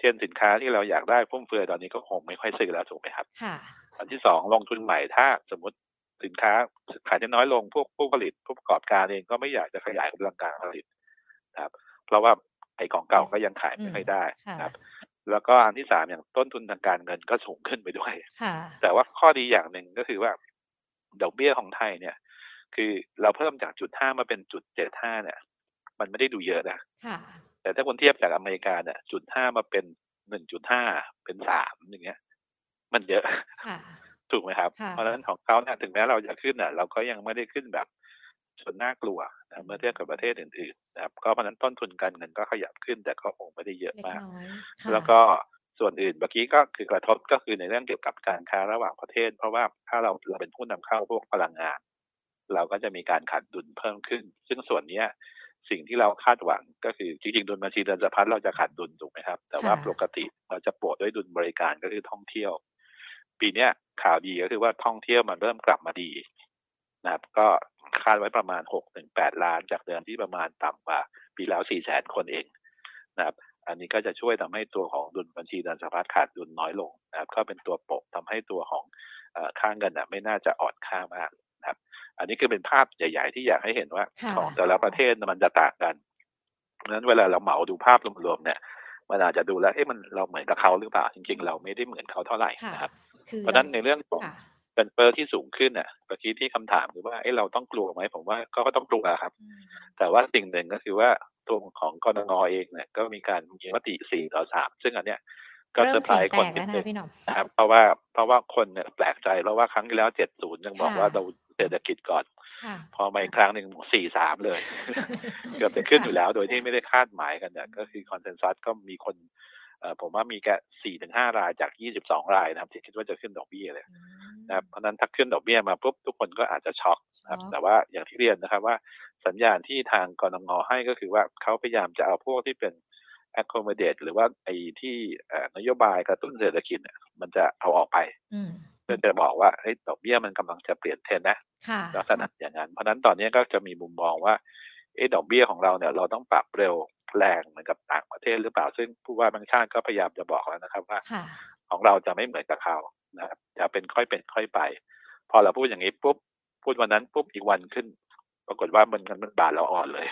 เช่นสินค้าที่เราอยากได้ฟุ่มเฟือยตอนนี้ก็คงไม่ค่อยซื้อแล้วถูกไหมครับค่ะอันที่สองลงทุนใหม่ถ้าสมมติสินค้าขายได้น้อยลงพวกผู้ผลิตผู้ประกอบการเองก็ไม่อยากจะขยายกำลังการผลิตนะครับ เพราะว่าไอ้ของเก่าก็ยังขายไม่ค่อยได้ค่ะนะครับ แล้วก็อันที่สามอย่างต้นทุนทางการเงินก็สูงขึ้นไปด้วยค่ะแต่ว่าข้อดีอย่างหนึ่งก็คือว่า ดอกเบี้ยของไทยเนี่ย คือเราเพิ่มจากจุดห้ามาเป็นจุดเจ็ดห้าเนี่ย มันไม่ได้ดูเยอะนะค่ะแต่ถ้าคนเทียบจากอเมริกาเนี่ยจุดห้ามาเป็นหนึ่งจุดห้าเป็นสามอย่างเงี้ย มันเยอะค่ะถูกไหมครับค่ะเพราะฉะนั้นของเขาเนี่ยถึงแม้เราจะขึ้นอะ เราก็ยังไม่ได้ขึ้นแบบจนน่ากลัวนะเมื่อเทียบกับประเทศอื่นๆนะครับ ก็เพราะฉะนั้นต้นทุนการเงินก็ขยับขึ้นแต่ก็คงไม่ได้เยอะเล็กมากน้อยค่ะแล้วก็ ส่วนอื่นเมื่อกี้ก็คือกระทบก็คือในเรื่องเกี่ยวกับการค้าระหว่างประเทศ เพราะว่าถ้าเราเราเป็นผู้นำเข้าพวกพลังงาน เราก็จะมีการขาดดุลเพิ่มขึ้น ซึ่งส่วนเนี้ยสิ่งที่เราคาดหวังก็คือจริงๆดุลบัญชีเดินสะพัดเราจะขาดดุลถูกไหมครับ แต่ว่าปกติเราจะโปะด้วยดุลบริการก็คือท่องเที่ยว ปีเนี้ยข่าวดีก็คือว่าท่องเที่ยวมันเริ่มกลับมาดีนะครับก็คาดไว้ประมาณหกถึงแปดล้านจากเดิมที่ประมาณต่ำกว่า ปีแล้วสี่แสนคนเองนะครับ อันนี้ก็จะช่วยทำให้ตัวของดุลบัญชีเดินสะพัดขาดดุลน้อยลงนะครับก็เป็นตัวโปะทำให้ตัวของเอ่อค่าเงินอะไม่น่าจะอ่อนค่ามากนะครับ อันนี้คือเป็นภาพใหญ่ ๆ ที่อยากให้เห็นว่าค่ะของแต่ละประเทศมันจะต่างกันเพราะฉะนั้นเวลาเราเหมาดูภาพรวมๆเนี่ยมันอาจจะดูแล้วเอ๊ะมันเราเหมือนกับเขาหรือเปล่าจริง ๆ เราไม่ได้เหมือนเขาเท่าไหร่ค่ะนะครับคือเพราะฉะนั้นในเรื่องของค่ะเงินเฟ้อที่สูงขึ้นน่ะเมื่อกี้ที่คำถามคือว่าเอ๊ะเราต้องกลัวไหมผมว่าก็ก็ต้องกลัวครับอืมแต่ว่าสิ่งหนึ่งก็คือว่า ตัวของกรงเองเนี่ยก็มีการมีมติสี่ต่อสามซึ่งอันเนี้ยก็เริ่เซอมร์ไพรเสียงส์แตคนกนิแล้วนะดนึงพี่หน่อมนะครับเพราะว่าเพราะว่าคนเนี่ยแปลกใจเพราะว่าครั้งที่แล้วเจ็ดศูนย์ยังบอกค่ะว่าเราเศรษฐกิจก่อนค่ะพอมาอีกครั้งหนึ่งสี่สามเลย เกือบจะขึ้นอยู่แล้วโดยที่ไม่ได้คาดหมายกันเนี่ยก็คือคอนเซนแซสก็มีคนเอ่อผมว่ามีแค่สี่ถึงห้ารายจากยี่สิบสองรายนะครับที่คิดว่าจะขึ้นดอกเบี้ยเลยอืมนะครับเพราะฉะนั้นถ้าขึ้นดอกเบี้ยมาปุ๊บทุกคนก็อาจจะช็อกนะครับช็อกแต่ว่าอย่างที่เรียนนะครับว่า สัญญาณที่ทางกรงให้ก็คือว่าเขาพยายามจะเอาพวกที่เป็น accommodate หรือว่าไอ้ที่เอ่อนโยบายกระตุ้นเศรษฐกิจเนี่ยมันจะเอาออกไปอืมไปก็จะบอกว่าเฮ้ยดอกเบี้ยมันกำลังจะเปลี่ยนเทรนนะค่ะลักษณะอย่างนั้น เพราะฉะนั้นตอนนี้ก็จะมีมุมมองว่าเอ๊ะดอกเบี้ยของเราเนี่ยเราต้องปรับเร็วแรงเหมือนกับต่างประเทศหรือเปล่าซึ่งผู้ว่าบางชาติก็พยายามจะบอกแล้วนะครับว่าค่ะของเราจะไม่เหมือนกับเขานะครับจะเป็นค่อยเป็นค่อยไป พอเราพูดอย่างนี้ปุ๊บพูดวันนั้นปุ๊บอีกวันขึ้น ปรากฏว่ามันมันบาทเราอ่อนเลย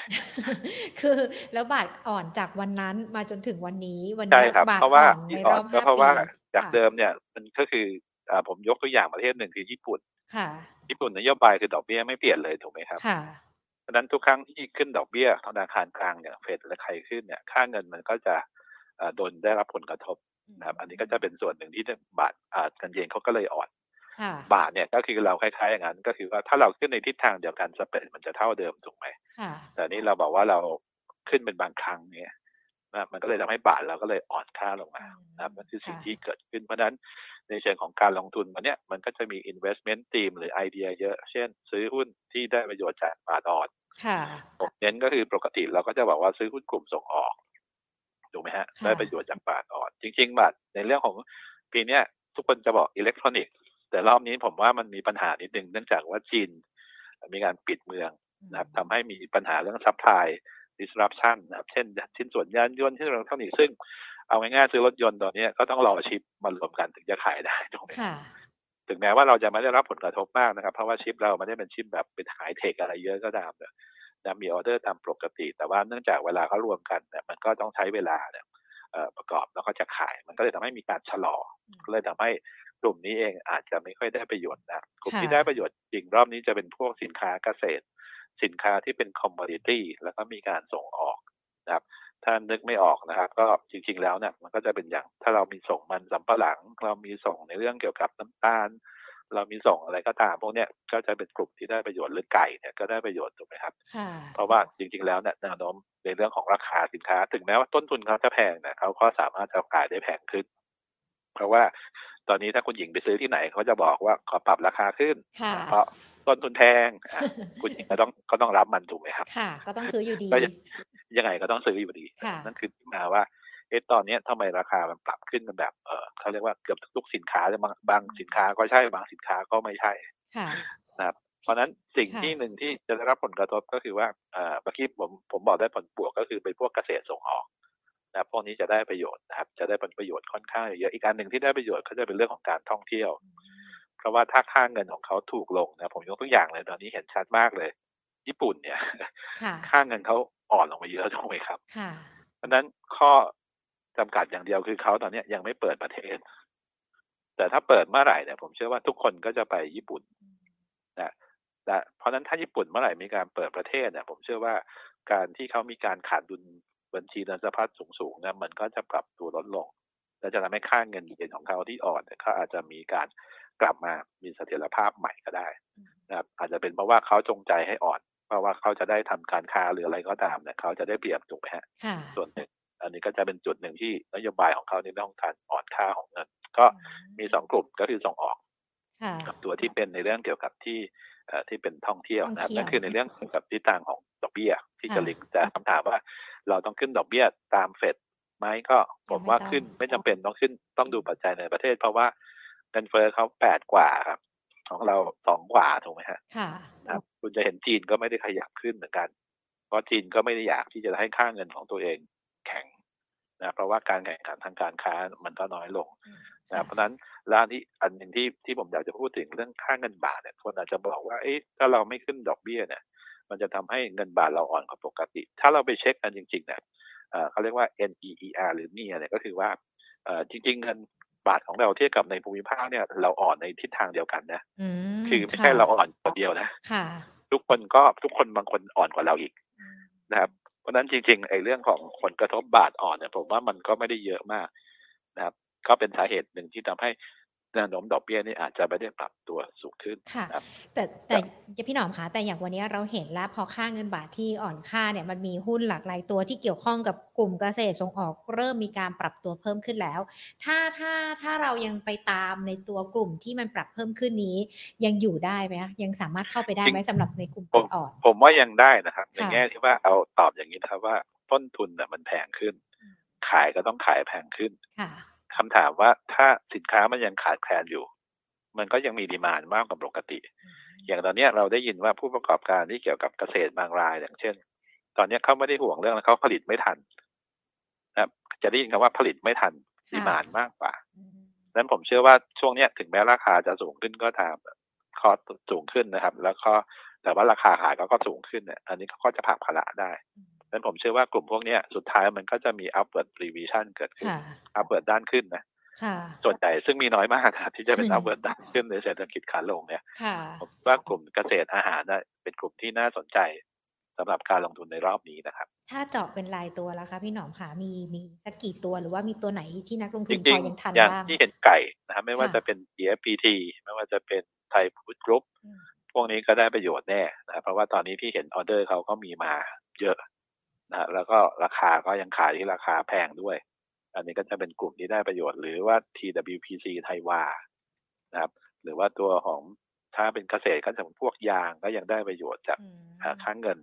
คือแล้วบาทอ่อนจากวันนั้นมาจนถึงวันนี้วันใช่เนี้ยครับบาทเพราะว่าอ่อนที่ในอ่รออนบก็ห้าเพราะปีว่าจากค่ะเดิมเนี่ยมันก็คืออ่าผมยกตัวอย่างประเทศหนึ่งคือญี่ปุ่นค่ะ ญี่ปุ่นนโยบายคือดอกเบี้ยไม่เปลี่ยนเลยถูกไหมครับค่ะเพราะฉะนั้นทุกครั้งที่ขึ้นดอกเบี้ยธนาคารกลางเนี่ยเฟดและใครขึ้นเนี่ยค่าเงินมันก็จะอ่าโดนได้รับผลกระทบนะครับ อันนี้ก็จะเป็นส่วนหนึ่งที่บาทอ่าเงินเยนเขาก็เลยอ่อนค่ะ บาทเนี่ยก็คือเราคล้ายๆอย่างนั้น ก็คือว่าถ้าเราขึ้นในทิศทางเดียวกันสเปรดมันจะเท่าเดิมถูกไหมค่ะแต่นี่เราบอกว่าเราขึ้นเป็นบางครั้งเนี่ยนะมันก็เลยทำให้บาทเราก็เลยอ่อนค่าลงมานะครับนั่นคือสิ่งที่เกิดขึ้นเพราะฉะนั้นในเชิงของการลงทุนมันเนี่ยมันก็จะมี investment team หรือไอเดียเยอะ เช่น ซื้อหุ้นที่ได้ประโยชน์จากบาทอ่อนค่ะผมเน้นก็คือปกติเราก็จะบอกว่าซื้อหุ้นกลุ่มส่งออกถูกไหมฮะค่ะได้ประโยชน์จากบาทอ่อน จริง ๆบาทในเรื่องของปีเนี้ยทุกคนจะบอกอิเล็กทรอนิกส์ แต่รอบนี้ผมว่ามันมีปัญหานิดนึงเนื่องจากว่าจีนมีการปิดเมืองนะครับทำให้มีปัญหาเรื่องซัพพลาย disruption นะครับ เช่นชิ้นส่วนยานยนต์ที่เราเท่านี้ซึ่งเอาง่ายๆซื้อรถยนต์ตอนนี้ก็ต้องรอชิปมารวมกันถึงจะขายได้ถูกไหมค่ะถึงแม้ว่าเราจะไม่ได้รับผลกระทบมากนะครับ เพราะว่าชิปเราไม่ได้เป็นชิปแบบเป็นไฮเทคอะไรเยอะก็ตามเนี่ยนะมีออเดอร์ตามปกติ แต่ว่าเนื่องจากเวลาเขารวมกันเนี่ยมันก็ต้องใช้เวลาเนี่ยเอ่อประกอบแล้วก็จะขาย มันก็เลยทำให้มีการชะลอก็เลยทำให้ กลุ่มนี้เองอาจจะไม่ค่อยได้ประโยชน์นะกลุ่มที่ค่ะได้ประโยชน์จริงรอบนี้จะเป็นพวกสินค้าเกษตร สินค้าที่เป็นคอมม o ดิตี้แล้วก็มีการส่งออกนะครับถ้านึกไม่ออกนะครับ ก็จริงๆแล้วเนี่ยมันก็จะเป็นอย่างถ้าเรามีส่งมันสำปะหลัง เรามีส่งในเรื่องเกี่ยวกับน้ำตาล เรามีส่งอะไรก็ตามพวกเนี้ยก็จะเป็นกลุ่มที่ได้ประโยชน์หรือไก่เนี่ยก็ได้ประโยชน์ถูกไหมครับค่ะเพราะว่าจริงๆแล้วเนี่ยแนวโน้มในเรื่องของราคาสินค้า ถึงแม้ว่าต้นทุนเขาจะแพงเนี่ยเขาก็สามารถจะขายได้แพงขึ้น เพราะว่า ตอนนี้ถ้าคุณหญิงไปซื้อที่ไหนเขาจะบอกว่าขอปรับราคาขึ้นค่ะเพราะต้นทุนแพงอะคุณหญิงก็ต้องก็ต้องรับมันถูกไหมครับ ค่ะ ก็ต้องซื้ออยู่ดีก็ยังยังไงก็ต้องซื้ออยู่ดีค่ะนั่นคือที่มาว่าเอ๊ะตอนเนี้ยทำไมราคามันปรับขึ้นกันแบบเออเขาเรียกว่าเกือบทุกสินค้าเลยบางบางสินค้าก็ใช่บางสินค้าก็ไม่ใช่ค่ะนะครับเพราะฉะนั้นสิ่งค่ะที่หนึ่งที่จะได้รับผลกระทบก็คือว่าเอ่อเมื่อกี้ผมผมบอกได้ผลบวกก็คือเป็นพวกเกษตรส่งออก นะครับพวกนี้จะได้ประโยชน์นะครับ จะได้ผลประโยชน์ค่อนข้างเยอะอีกอันหนึ่งที่ได้ประโยชน์ก็จะเป็นเรื่องของการท่องเที่ยว เพราะว่าถ้าค่าเงินของเขาถูกลงนะผมยกตัวอย่างเลยตอนนี้เห็นชัดมากเลย ญี่ปุ่นเนี่ยค่ะค่าเงินเขาอ่อนลงมาเยอะถูกไหมครับค่ะเพราะฉะนั้นข้อจำกัดอย่างเดียวคือเขาตอนเนี้ยยังไม่เปิดประเทศ แต่ถ้าเปิดเมื่อไหร่เนี่ยผมเชื่อว่าทุกคนก็จะไปญี่ปุ่นนะแต่เพราะฉะนั้นถ้าญี่ปุ่นเมื่อไหร่มีการเปิดประเทศเนี่ยผมเชื่อว่าการที่เขามีการขาดดุล บัญชีเงินสะพัดสูงๆเนี่ยมันก็จะปรับตัวลดลง และจะทำให้ค่าเงินเยนของเขาที่อ่อนเนี่ยเขาอาจจะมีการกลับมามีเสถียรภาพใหม่ก็ได้นะครับอาจจะเป็นเพราะว่าเขาจงใจให้อ่อน เพราะว่าเขาจะได้ทำการค้าหรืออะไรก็ตามเนี่ยเขาจะได้เปรียบถูกไหมฮะค่ะส่วนหนึ่งอันนี้ก็จะเป็นจุดหนึ่งที่นโยบายของเขาในเรื่องของการอ่อนค่าของเงิน ก็มีสองกลุ่มก็คือส่งออกค่ะกับตัวที่เป็นในเรื่องเกี่ยวกับที่เอ่อที่เป็นท่องเที่ยวนะครับท่องเที่ยวนั่นคือในเรื่องเกี่ยวกับทิศทางของดอกเบี้ยที่ค่ะจะลิงก์จะคำถามว่า เราต้องขึ้นดอกเบี้ยตามเฟดไหมก็ผมว่ายังไม่ต้องขึ้นไม่จำเป็นต้องขึ้นต้องดูปัจจัยในประเทศ เพราะว่าเงินเฟ้อเขาแปดกว่าครับ ของเราสองกว่าถูกไหมฮะค่ะนะครับคุณจะเห็นจีนก็ไม่ได้ขยับขึ้นเหมือนกัน เพราะจีนก็ไม่ได้อยากที่จะให้ค่าเงินของตัวเองแข็งนะเพราะว่าการแข่งขันทางการค้ามันก็น้อยลงนะเพราะฉะนั้นร้านที่อันหนึ่งที่ที่ผมอยากจะพูดถึงเรื่องค่าเงินบาทเนี่ยคนอาจจะบอกว่าเอ๊ะถ้าเราไม่ขึ้นดอกเบี้ยเนี่ย มันจะทำให้เงินบาทเราอ่อนกว่าปกติ ถ้าเราไปเช็คกันจริงๆเนี่ยเอ่อเขาเรียกว่า NEER หรือ NER เนี่ยก็คือว่าเอ่อจริง ๆ เงินบาทของเราเทียบกับในภูมิภาคเนี่ยเราอ่อนในทิศทางเดียวกันนะอืมคือไม่ใช่ค่ะเราอ่อนคนเดียวนะค่ะทุกคนก็ทุกคนบางคนอ่อนกว่าเราอีกนะครับเพราะฉะนั้นจริงๆไอ้เรื่องของผลกระทบ บาทอ่อนเนี่ยผมว่ามันก็ไม่ได้เยอะมากนะครับ ก็เป็นสาเหตุหนึ่งที่ทำให้ แนวโน้มดอกเบี้ยนี่อาจจะไม่ได้ปรับตัวสูงขึ้นค่ะนะครับแต่แต่พี่หนอมคะแต่อย่างวันนี้เราเห็นแล้วพอค่าเงินบาทที่อ่อนค่าเนี่ยมันมีหุ้นหลากหลายตัวที่เกี่ยวข้องกับกลุ่มเกษตรส่งออกเริ่มมีการปรับตัวเพิ่มขึ้นแล้ว ถ้าถ้าถ้าเรายังไปตามในตัวกลุ่มที่มันปรับเพิ่มขึ้นนี้ ยังอยู่ได้ไหมคะยังสามารถเข้าไปได้ไหมสำหรับในกลุ่มผมอ่อน ผมว่ายังได้นะครับในค่ะแง่ที่ว่าเอาตอบอย่างนี้นะครับว่าต้นทุนน่ะมันแพงขึ้น ขายก็ต้องขายแพงขึ้น ค่ะคำถามว่าถ้าสินค้ามันยังขาดแคลนอยู่ มันก็ยังมีดีมานมากกว่าปกติ อย่างตอนเนี้ยเราได้ยินว่าผู้ประกอบการที่เกี่ยวกับเกษตรบางรายอย่างเช่น ตอนเนี้ยเขาไม่ได้ห่วงเรื่องเขาผลิตไม่ทันนะครับจะได้ยินคำว่าผลิตไม่ทันดีมานมากกว่าอืมนั้นผมเชื่อว่าช่วงเนี้ยถึงแม้ราคาจะสูงขึ้นก็ตามคอสสูงขึ้นนะครับ แล้วก็แต่ว่าราคาขายก็ก็สูงขึ้นเนี่ยอันนี้ก็จะผลักภาระได้ นั้นผมเชื่อว่ากลุ่มพวกเนี้ยสุดท้ายมันก็จะมี upward revision เกิดขึ้นค่ะ upward ด้านขึ้นนะค่ะส่วนใหญ่ซึ่งมีน้อยมากนะที่จะเป็นอืม upward ด้านขึ้นในเศรษฐกิจขาลงเนี่ยค่ะผมว่ากลุ่มเกษตรอาหารนะเป็นกลุ่มที่น่าสนใจสำหรับการลงทุนในรอบนี้นะครับ ถ้าเจาะเป็นรายตัวแล้วคะพี่หนอมค่ะมีมีสักกี่ตัวหรือว่ามีตัวไหนที่นักลงจทุนพริองยังทันๆอย่างบ้างที่เห็นไก่นะครับไม่ว่าค่ะจะเป็น GFPT ไม่ว่าจะเป็นไทยฟู้ดกรุ๊ปอืมพวกนี้ก็ได้ประโยชน์แน่นะครับเพราะว่าตอนนี้พี่เห็นออเดอร์เขาก็มีมาเยอะ นะฮะแล้วก็ราคาก็ยังขายที่ราคาแพงด้วย อันนี้ก็จะเป็นกลุ่มที่ได้ประโยชน์หรือว่า TWPC ไทยวานะครับหรือว่าตัวของถ้าเป็นเกษตรก็จะเป็นพวกยางก็ยังได้ประโยชน์จากอืมหาค่างเงิน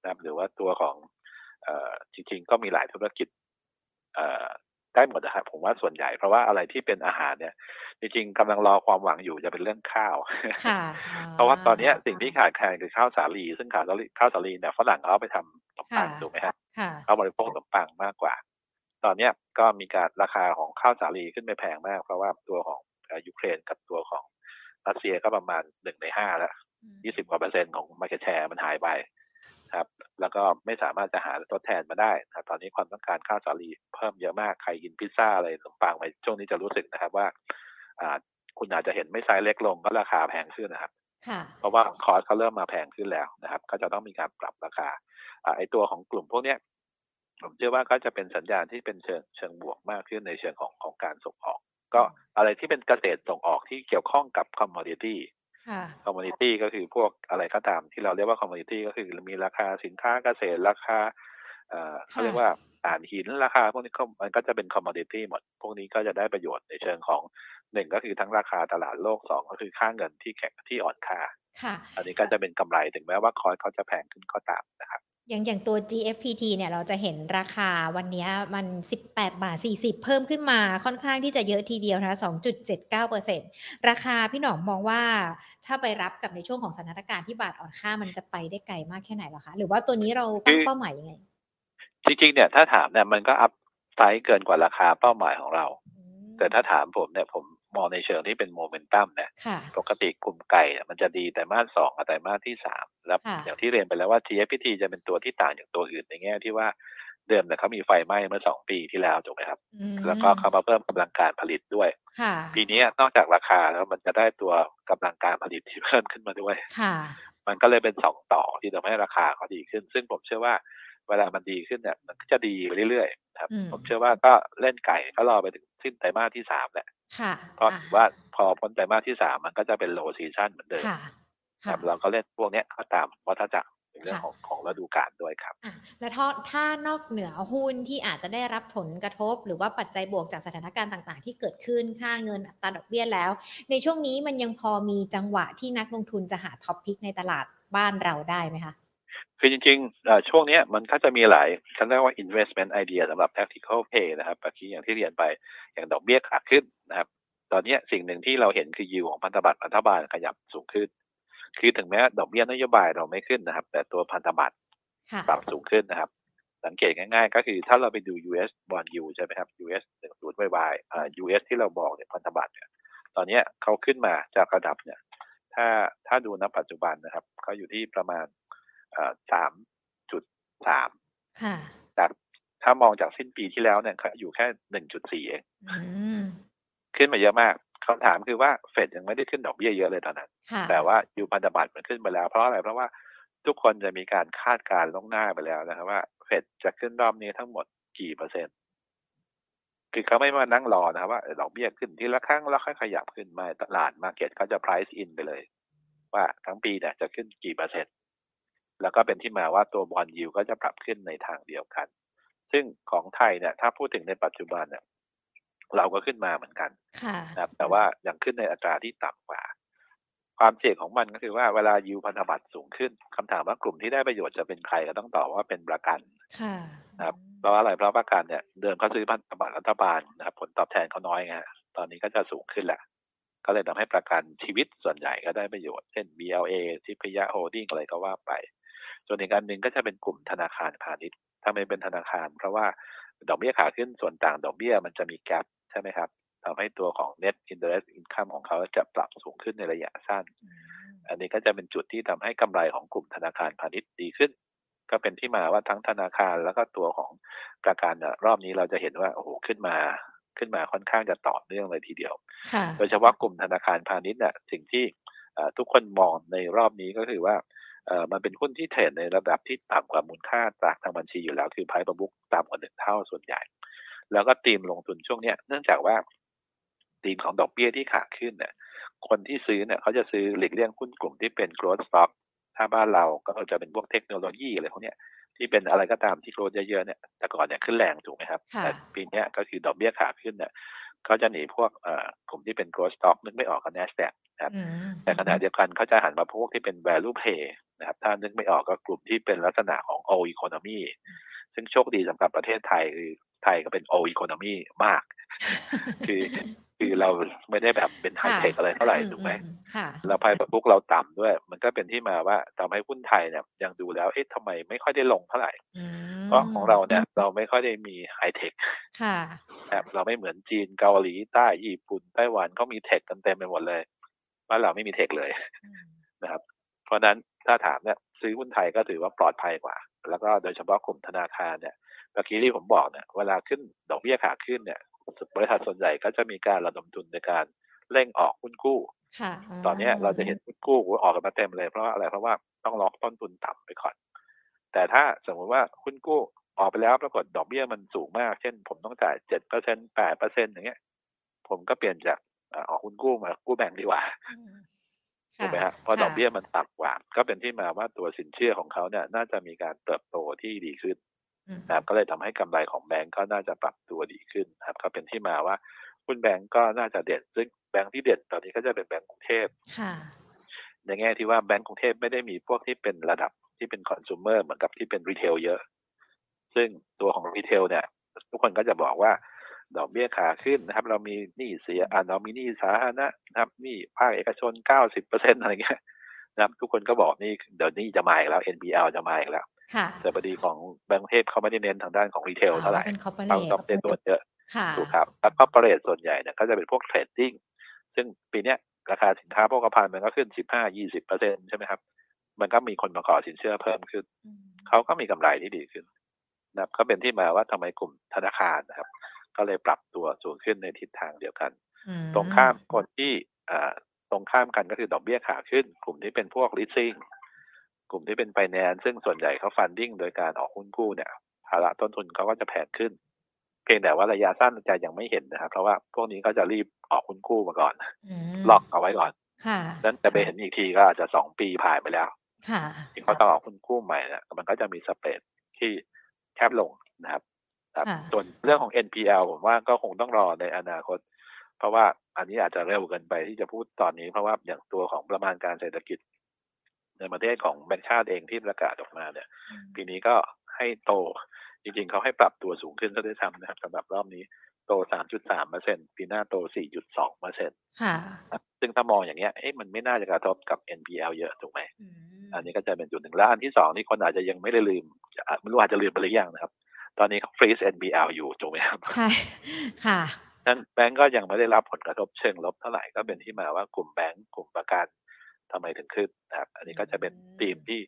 นะครับหรือว่าตัวของเอ่อจริงๆก็มีหลายธุรกิจเอ่อ ได้หมดนะครับผมว่าส่วนใหญ่เพราะว่าอะไรที่เป็นอาหารเนี่ยจริงๆกำลังรอความหวังอยู่จะเป็นเรื่องข้าวค่ะเพราะว่าตอนเนี้ยสิ่งที่ขาดแคลนคือข้าวสาลี ซึ่งข้าวสาลีข้าวสาลีเนี่ยฝรั่งเขาเอาไปทำขนมปังค่ะถูกไหมฮะค่ะเขาบริโภคขนมปังมากกว่า ตอนเนี้ยก็มีการราคาของข้าวสาลีขึ้นไปแพงมาก เพราะว่าตัวของเอ่อยูเครนกับตัวของรัสเซียก็ประมาณหนึ่งในห้าแล้วยี่สิบกว่าเปอร์เซ็นต์ของ market share มันหายไปครับ แล้วก็ไม่สามารถจะหาทดแทนมาได้นะครับตอนนี้ความต้องการข้าวสาลีเพิ่มเยอะมากใครกินพิซซ่าอะไรขนมปังไปช่วงนี้จะรู้สึกนะครับว่าอ่าคุณอาจจะเห็นไหม่ไซส์เล็กลงก็ราคาแพงขึ้นนะครับค่ะเพราะว่าคอร์สเขาเริ่มมาแพงขึ้นแล้วนะครับ ก็จะต้องมีการปรับราคาอ่าไอตัวของกลุ่มพวกเนี้ยผมเชื่อว่าก็จะเป็นสัญญาณที่เป็นเชิงเชิงบวกมากขึ้นในเชิงของของการส่งออก ก็อะไรที่เป็นเกษตรส่งออกที่เกี่ยวข้องกับ commodity ค่ะ commodity ก็คือพวกอะไรก็ตามที่เราเรียกว่า commodity ก็คือมีราคาสินค้าเกษตรราคาเอ่อเขาเรียกว่าถ่านหินราคาพวกนี้ก็มันก็จะเป็น commodity หมด พวกนี้ก็จะได้ประโยชน์ในเชิงของหนึ่งก็คือทั้งราคาตลาดโลกสองก็คือค่าเงินที่แข็งที่อ่อนค่าค่ะ อันนี้ก็จะเป็นกำไรถึงแม้ว่าคอยเขาจะแพงขึ้นก็ตามนะครับ อย่างอย่างตัว GFPT เนี่ยเราจะเห็นราคาวันเนี้ยมัน 18 บาท 40 เพิ่มขึ้นมาค่อนข้างที่จะเยอะทีเดียวนะคะ2.79%ราคาพี่หนอมมองว่าถ้าไปรับกับในช่วงของสถานการณ์ที่บาทอ่อนค่ามันจะไปได้ไกลมากแค่ไหนหรอคะ หรือว่าตัวนี้เราตั้งเป้าหมายยังไง จริงๆเนี่ยถ้าถามเนี่ยมันก็อัพไซด์เกินกว่าราคาเป้าหมายของเราอืมแต่ถ้าถามผมเนี่ยผม มองในเชิงที่เป็นโมเมนตัมเนี่ยค่ะปกติกลุ่มไก่เนี่ยมันจะดีแต่มาสสองกับแต่มาสที่สามแล้วค่ะอย่างที่เรียนไปแล้วว่า TFPT จะเป็นตัวที่ต่างจากตัวอื่นในแง่ที่ว่าเดิมเนี่ยเขามีไฟไหม้เมื่อสองปีที่แล้วถูกไหมครับอืมแล้วก็เขามาเพิ่มกำลังการผลิตด้วยค่ะปีนี้นอกจากราคาแล้วมันจะได้ตัวกำลังการผลิตที่เพิ่มขึ้นมาด้วยค่ะมันก็เลยเป็นสองต่อที่ทำให้ราคาเขาดีขึ้น ซึ่งผมเชื่อว่า เวลามันดีขึ้นเนี่ยมันก็จะดีไปเรื่อยๆครับอืมผมเชื่อว่าก็เล่นไก่ก็รอไปถึงสิ้นไตรมาสที่สามแหละค่ะเพราะอ่ถือว่าพอพ้นไตรมาสที่สามมันก็จะเป็นโลซีซั o นเหมือนเดิมค่ะครัค่ะเราก็เล่นพวกเนี้ยก็ตามวัฏจักรในเรื่องค่ะของของฤดูกาลด้วยครับอะแล้วถ้าถ้านอกเหนือหุ้นที่อาจจะได้รับผลกระทบ หรือว่าปัจจัยบวกจากสถานการณ์ต่างๆ ที่เกิดขึ้นค่าเงินอัตราดอกเบี้ยแล้ว ในช่วงนี้มันยังพอมีจังหวะที่นักลงทุนจะหา top pick ในตลาดบ้านเราได้ไหมคะ คือจริงๆเอ่อช่วงเนี้ยมันก็จะมีหลายฉันเรียกว่า investment idea สำหรับ tactical play นะครับเมื่อกี้อย่างที่เรียนไปอย่างดอกเบี้ยขาขึ้นนะครับ ตอนเนี้ยสิ่งหนึ่งที่เราเห็นคือยิวของพันธบัตรรัฐบาลขยับสูงขึ้น คือถึงแม้ดอกเบี้ยนโยบายเราไม่ขึ้นนะครับ แต่ตัวพันธบัตรค่ะปรับสูงขึ้นนะครับ สังเกตง่ายๆ ก็คือถ้าเราไปดู US bond yield ใช่ไหมครับ US หนึ่งศูนย์วายอ่า US ที่เราบอกเนี่ยพันธบัตรเนี่ยตอนเนี้ยเขาขึ้นมาจากระดับเนี่ย ถ้าถ้าดูณปัจจุบันนะครับเขาอยู่ที่ประมาณ สามจุดสามค่ะจากถ้ามองจากสิ้นปีที่แล้วเนี่ยเขาอยู่แค่หนึ่งจุดสี่เองอืมขึ้นมาเยอะมากคำถามคือว่าเฟดยังไม่ได้ขึ้นดอกเบี้ยเยอะเลยตอนนั้นค่ะแต่ว่ายูพันธบัตรมันขึ้นไปแล้ว เพราะอะไรเพราะว่าทุกคนจะมีการคาดการณ์ล่วงหน้าไปแล้วนะครับว่าเฟดจะขึ้นรอบนี้ทั้งหมดกี่เปอร์เซ็นต์คือเขาไม่มานั่งรอนะครับว่าเออดอกเบี้ยขึ้นทีละครั้งแล้วค่อยขยับขึ้นมาตลาดมาเก็ตเขาจะ price in ไปเลย ว่าทั้งปีเนี่ยจะขึ้นกี่เปอร์เซ็นต์ แล้วก็เป็นที่มาว่าตัวบอลยูก็จะปรับขึ้นในทางเดียวกัน ซึ่งของไทยเนี่ยถ้าพูดถึงในปัจจุบันเนี่ยเราก็ขึ้นมาเหมือนกันค่ะนะครับแต่ว่ายังขึ้นในอัตราที่ต่ำกว่า ความเสี่ยงของมันก็คือว่าเวลายิวพันธบัตรสูงขึ้นคำถามว่ากลุ่มที่ได้ประโยชน์จะเป็นใครก็ต้องตอบว่าเป็นประกันค่ะนะครับเพราะว่าอะไรเพราะประกันเนี่ยเดิมเขาซื้อพันธบัตรรัฐบาลนะครับผลตอบแทนเขาน้อยไงฮะตอนนี้ก็จะสูงขึ้นแหละก็เลยทำให้ประกันชีวิตส่วนใหญ่ก็ได้ประโยชน์ เช่น BLA ทิพย Holding อะไรก็ว่าไป ส่วนอีกการหนึ่งก็จะเป็นกลุ่มธนาคารพาณิชย์ทำไมเป็นธนาคาร เพราะว่าดอกเบี้ยขาขึ้นส่วนต่างดอกเบี้ยมันจะมี gap ใช่ไหมครับทำให้ตัวของ net interest income ของเขาจะปรับสูงขึ้นในระยะสั้น อันนี้ก็จะเป็นจุดที่ทำให้กำไรของกลุ่มธนาคารพาณิชย์ดีขึ้น ก็เป็นที่มาว่าทั้งธนาคารแล้วก็ตัวของประกันรอบนี้เราจะเห็นว่าโอ้โหขึ้นมาขึ้นมาค่อนข้างจะต่อเนื่องเลยทีเดียว โดยเฉพาะกลุ่มธนาคารพาณิชย์เนี่ยสิ่งที่ทุกคนมองในรอบนี้ก็คือว่า มันเป็นหุ้นที่เทรดในระดับที่ต่ำกว่ามูลค่าจากทางบัญชีอยู่แล้ว คือไพ่ประบุกต่ำกว่าหนึ่งเท่าส่วนใหญ่ แล้วก็ตีมลงทุนช่วงเนี้ยเนื่องจากว่าตีมของดอกเบี้ยที่ขาขึ้นเนี่ย คนที่ซื้อเนี่ยเขาจะซื้อหลีกเลี่ยงหุ้นกลุ่มที่เป็น growth stock ถ้าบ้านเราก็จะเป็นพวกเทคโนโลยีอะไรพวกเนี้ยที่เป็นอะไรก็ตามที่โกรธเยอะๆเนี่ยแต่ก่อนเนี่ยขึ้นแรงถูกไหมครับแต่ปีนี้ก็คือดอกเบี้ยขาขึ้นเนี่ย เขาจะหนีพวกกลุ่มที่เป็น growth stock นึกไม่ออกกับ NASDAQ นะครับแต่ขณะเดียวกันเขาจะหันมาพวกที่เป็น value play นะครับถ้านึกไม่ออกก็กลุ่มที่เป็นลักษณะของ old economy ซึ่งโชคดีสำหรับประเทศไทยคือไทยก็เป็น old economy มาก คือคือเราไม่ได้แบบเป็นไฮเทคอะไรเท่าไหร่ถูกไหมเราภายประมุกเราต่ำด้วย มันก็เป็นที่มาว่าทำให้หุ้นไทยเนี่ยยังดูแล้วเอ๊ะทำไมไม่ค่อยได้ลงเท่าไหร่ เพราะของเราเนี่ยเราไม่ค่อยได้มีไฮเทคครับเราไม่เหมือนจีนเกาหลีใต้ญี่ปุ่นไต้หวันเขามีเทคกันเต็มไปหมดเลยบ้านเราไม่มีเทคเลยนะครับ เพราะนั้นถ้าถามเนี่ยซื้อหุ้นไทยก็ถือว่าปลอดภัยกว่า แล้วก็โดยเฉพาะกลุ่มธนาคารเนี่ยเมื่อกี้ที่ผมบอกเนี่ยเวลาขึ้นดอกเบี้ยขาขึ้นเนี่ยบริษัทส่วนใหญ่ก็จะมีการระดมทุนในการเร่งออกหุ้นกู้ตอนนี้เราจะเห็นหุ้นกู้ออกกันมาเต็มเลยเพราะว่าอะไรเพราะว่าต้องล็อกต้นทุนต่ำไปก่อน แต่ถ้าสมมุติว่าหุ้นกู้ออกไปแล้วปรากฏดอกเบี้ยมันสูงมาก เช่น ผมต้องจ่ายเจ็ดเปอร์เซ็นแปดเปอร์เซ็นอย่างเงี้ย ผมก็เปลี่ยนจากออกหุ้นกู้มากู้แบงก์ดีกว่าถูกไหมฮะเพราะดอกเบี้ยมันต่ำกว่า ก็เป็นที่มาว่าตัวสินเชื่อของเขาเนี่ย น่าจะมีการเติบโตที่ดีขึ้นนะครับก็เลยทำให้กำไรของแบงก์ก็น่าจะปรับตัวดีขึ้นนะครับ ก็เป็นที่มาว่าหุ้นแบงก์ก็น่าจะเด่นซึ่งแบงก์ที่เด่นตอนนี้ก็จะเป็นแบงก์กรุงเทพในแง่ที่ว่าแบงก์กรุงเทพไม่ได้มีพวกที่เป็นระดับ ที่เป็นคอน sumer เหมือนกับที่เป็น retail เยอะ ซึ่งตัวของ retail เนี่ย ทุกคนก็จะบอกว่าดอกเบี้ยขาขึ้นนะครับ เรามีหนี้เสียอ่าเรามีหนี้สาธารณะนะครับหนี้ภาคเอกชนเก้าสิบเปอร์เซ็นอะไรเงี้ยนะครับทุกคนก็บอกนี่เดี๋ยวนี้จะมาอีกแล้ว NPL จะมาอีกแล้วแต่พอดีของแบงก์เทพเขาไม่ได้เน้นทางด้านของ retail เท่าไหร่ต้องต้องเต้นตัวเยอะถูกครับแล้วก็ operate ส่วนใหญ่เนี่ยก็จะเป็นพวก trading ซึ่งปีนี้ราคาสินค้าโภคภัณฑ์มันก็ขึ้นสิบห้ายี่สิบเปอร์เซ็นใช่ไหมครับ มันก็มีคนมาขอสินเชื่อเพิ่มขึ้น เขาก็มีกำไรที่ดีขึ้นนะครับก็เป็นที่มาว่าทำไมกลุ่มธนาคารนะครับ ก็เลยปรับตัวสูงขึ้นในทิศทางเดียวกัน ตรงข้ามคนที่ตรงข้ามกันก็คือดอกเบี้ยขาขึ้น กลุ่มที่เป็นพวก leasing กลุ่มที่เป็นไฟแนนซ์ซึ่งส่วนใหญ่เขา funding โดยการออกหุ้นกู้เนี่ยภาระต้นทุนเขาก็จะแพงขึ้น เพียงแต่ว่าระยะสั้นจะยังไม่เห็นนะครับ เพราะว่าพวกนี้ก็จะรีบออกหุ้นกู้มาก่อนล็อกเอาไว้ก่อนนั้นจะไปเห็นอีกทีก็อาจจะสองปีผ่านไปแล้ว ที่เขาต้องออกหุ้นกู้ใหม่เนี่ยมันก็จะมี spread ที่แคบลงนะครับส่วนเรื่องของ NPL ผมว่าก็คงต้องรอในอนาคต เพราะว่าอันนี้อาจจะเร็วเกินไปที่จะพูดตอนนี้ เพราะว่าอย่างตัวของประมาณการเศรษฐกิจ ในประเทศของแบงค์ชาติเองที่ประกาศออกมาเนี่ย ปีนี้ก็ให้โต จริงๆเขาให้ปรับตัวสูงขึ้นซะด้วยซ้ำนะครับสำหรับรอบนี้โต 3.3เปอร์เซ็นปีหน้าโต 4.2เปอร์เซ็นต์ซึ่งถ้ามองอย่างเงี้ยเอ๊ะมันไม่น่าจะกระทบกับ NPL เยอะถูกไหม อันนี้ก็จะเป็นจุดหนึ่งแล้วอันที่สองนี่คนอาจจะยังไม่ได้ลืมไม่รู้อาจจะลืมไปหรือยังนะครับ ตอนนี้เขา freeze NPL อยู่ถูกไหมครับใช่ค่ะนั้นแบงก์ก็ยังไม่ได้รับผลกระทบเชิงลบเท่าไหร่ก็เป็นที่มาว่ากลุ่มแบงก์กลุ่มประกัน ทำไมถึงขึ้นนะครับ อันนี้ก็จะเป็นธีมที่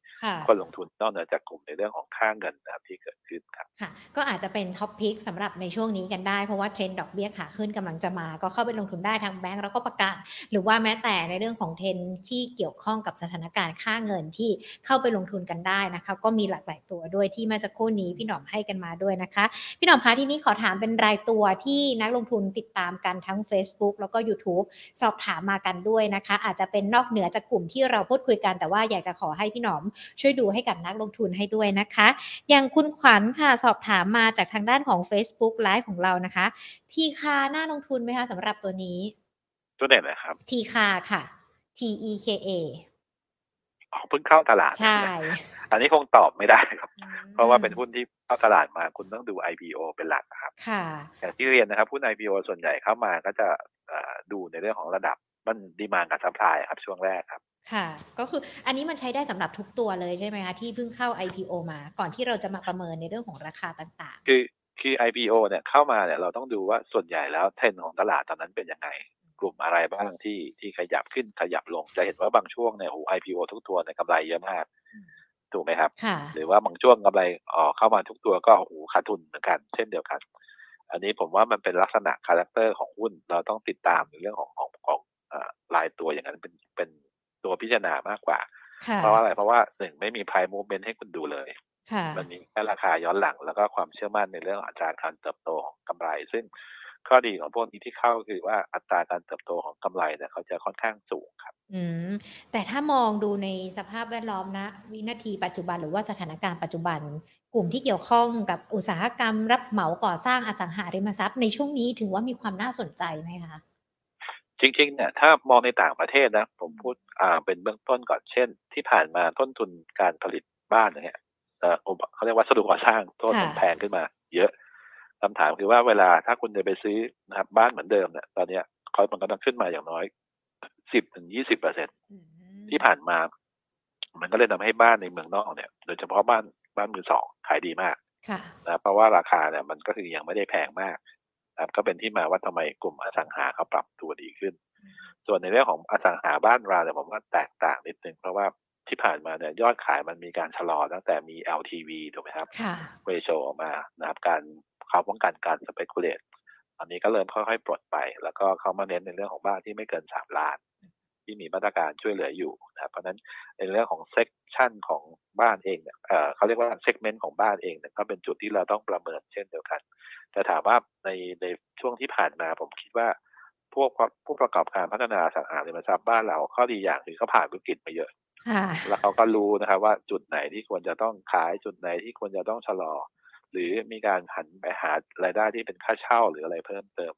คนลงทุนนอกเหนือจากกลุ่มในเรื่องของค่าเงินนะครับที่เกิดขึ้นครับค่ะ ก็อาจจะเป็น top pick สำหรับในช่วงนี้กันได้ เพราะว่าเทรนด์ดอกเบี้ยขาขึ้นกำลังจะมา ก็เข้าไปลงทุนได้ทางแบงก์แล้วก็ประกันหรือว่าแม้แต่ในเรื่องของเทรนด์ที่เกี่ยวข้องกับสถานการณ์ค่าเงินที่เข้าไปลงทุนกันได้นะคะ ก็มีหลากหลายตัวด้วยที่มาจากโคนี้พี่หนอมให้กันมาด้วยนะคะ พี่หนอมคะที่นี้ขอถามเป็นรายตัวที่นักลงทุนติดตามกันทั้ง Facebook แล้วก็ YouTube สอบถามมากันด้วยนะคะ อาจจะเป็นนอกเหนือจากกลุ่มที่เราพูดคุยกันแต่ว่าอยากจะขอให้พี่หนอมช่วยดูให้กับนักลงทุนให้ด้วยนะคะ อย่างคุณขวัญค่ะสอบถามมาจากทางด้านของ Facebook Live ของเรานะคะ ทีคาน่าลงทุนไหมคะสำหรับตัวนี้ ตัวไหนนะครับ ทีคาค่ะ T E K A อ๋อเพิ่งเข้าตลาดใช่ อันนี้คงตอบไม่ได้ครับ เพราะว่าเป็นหุ้นที่เข้าตลาดมาคุณต้องดู IPO เป็นหลักครับ ค่ะ อย่างที่เรียนนะครับหุ้น IPO ส่วนใหญ่เข้ามาก็จะดูในเรื่องของระดับ มัน demand กับ supply ครับช่วงแรกครับ ค่ะ ก็คืออันนี้มันใช้ได้สำหรับทุกตัวเลยใช่ไหมคะที่เพิ่งเข้า IPO มาก่อนที่เราจะมาประเมินในเรื่องของราคาต่างคือคือ IPO เนี่ยเข้ามาเนี่ยเราต้องดูว่าส่วนใหญ่แล้วเทรนด์ของตลาดตอนนั้นเป็นยังไง กลุ่มอะไรบ้างที่ที่ขยับขึ้นขยับลงจะเห็นว่าบางช่วงเนี่ยโอ้ IPO ทุกตัวเนี่ยกำไรเยอะมากถูกไหมครับๆค่ะหรือว่าบางช่วงกำไรออกเข้ามาทุกตัวก็โอ้โหขาดทุนเหมือนกัน เช่นเดียวกัน อันนี้ผมว่ามันเป็นลักษณะ character ของหุ้นเราต้องติดตามในเรื่องของของ ของเอ่อรายตัวอย่างนั้นเป็นเป็นตัวพิจารณามากกว่าค่ะเพราะว่าอะไรเพราะว่าหนึ่งไม่มี price movement ให้คุณดูเลยค่ะมันมีแค่ราคาย้อนหลังแล้วก็ความเชื่อมั่นในเรื่องอัตราการเติบโตของกำไร ซึ่งข้อดีของพวกนี้ที่เข้าคือว่าอัตราการเติบโตของกำไรเนี่ยเขาจะค่อนข้างสูงครับ อืมแต่ถ้ามองดูในสภาพแวดล้อมนะวินาทีปัจจุบันหรือว่าสถานการณ์ปัจจุบัน กลุ่มที่เกี่ยวข้องกับอุตสาหกรรม รับเหมาก่อสร้างอสังหาริมทรัพย์ในช่วงนี้ถือว่ามีความน่าสนใจไหมคะ จริงๆเนี่ยถ้ามองในต่างประเทศนะ ผมพูดอ่าเป็นเบื้องต้นก่อนเช่น ที่ผ่านมาต้นทุนการผลิตบ้านเนี่ยเอ่ออุปเขาเรียกว่าวัสดุก่อสร้างต้นมันค่ะแพงขึ้นมา เยอะคำถามคือว่าเวลาถ้าคุณจะไปซื้อนะครับบ้านเหมือนเดิมเนี่ยตอนเนี้ยเขามันก็ต้องขึ้นมาอย่างน้อยสิบถึงยี่สิบเปอร์เซ็นอืมที่ผ่านมา มันก็เลยทำให้บ้านในเมืองนอกเนี่ย โดยเฉพาะบ้านบ้านมือสองขายดีมากค่ะนะครับเพราะว่าราคาเนี่ยมันก็คือยังไม่ได้แพงมาก นะครับก็เป็นที่มาว่าทำไมกลุ่มอสังหาเขาปรับตัวดีขึ้น ส่วนในเรื่องของอสังหาบ้านเราเนี่ยผมว่าแตกต่างนิดนึงเพราะว่าที่ผ่านมาเนี่ยยอดขายมันมีการชะลอตั้งแต่มี LTV ถูกไหมครับค่ะratio ออกมานะครับการเขาป้องกันการ speculate อันนี้ก็เริ่มค่อยๆ ปลดไป แล้วก็เขามาเน้นในเรื่องของบ้านที่ไม่เกินสามล้าน ที่มีมาตรการช่วยเหลืออยู่นะครับเพราะฉะนั้นในเรื่องของ section ของบ้านเองเนี่ยเอ่อเขาเรียกว่า segment ของบ้านเองเนี่ยก็เป็นจุดที่เราต้องประเมินเช่นเดียวกัน แต่ถามว่าในในช่วงที่ผ่านมาผมคิดว่าพวกผู้ประกอบการพัฒนาอสังหาริมทรัพย์บ้านเราข้อดีอย่างคือเขาผ่านวิกฤตมาเยอะค่ะแล้วเขาก็รู้นะครับว่าจุดไหนที่ควรจะต้องขายจุดไหนที่ควรจะต้องชะลอ หรือมีการหันไปหารายได้ที่เป็นค่าเช่าหรืออะไรเพิ่มเติม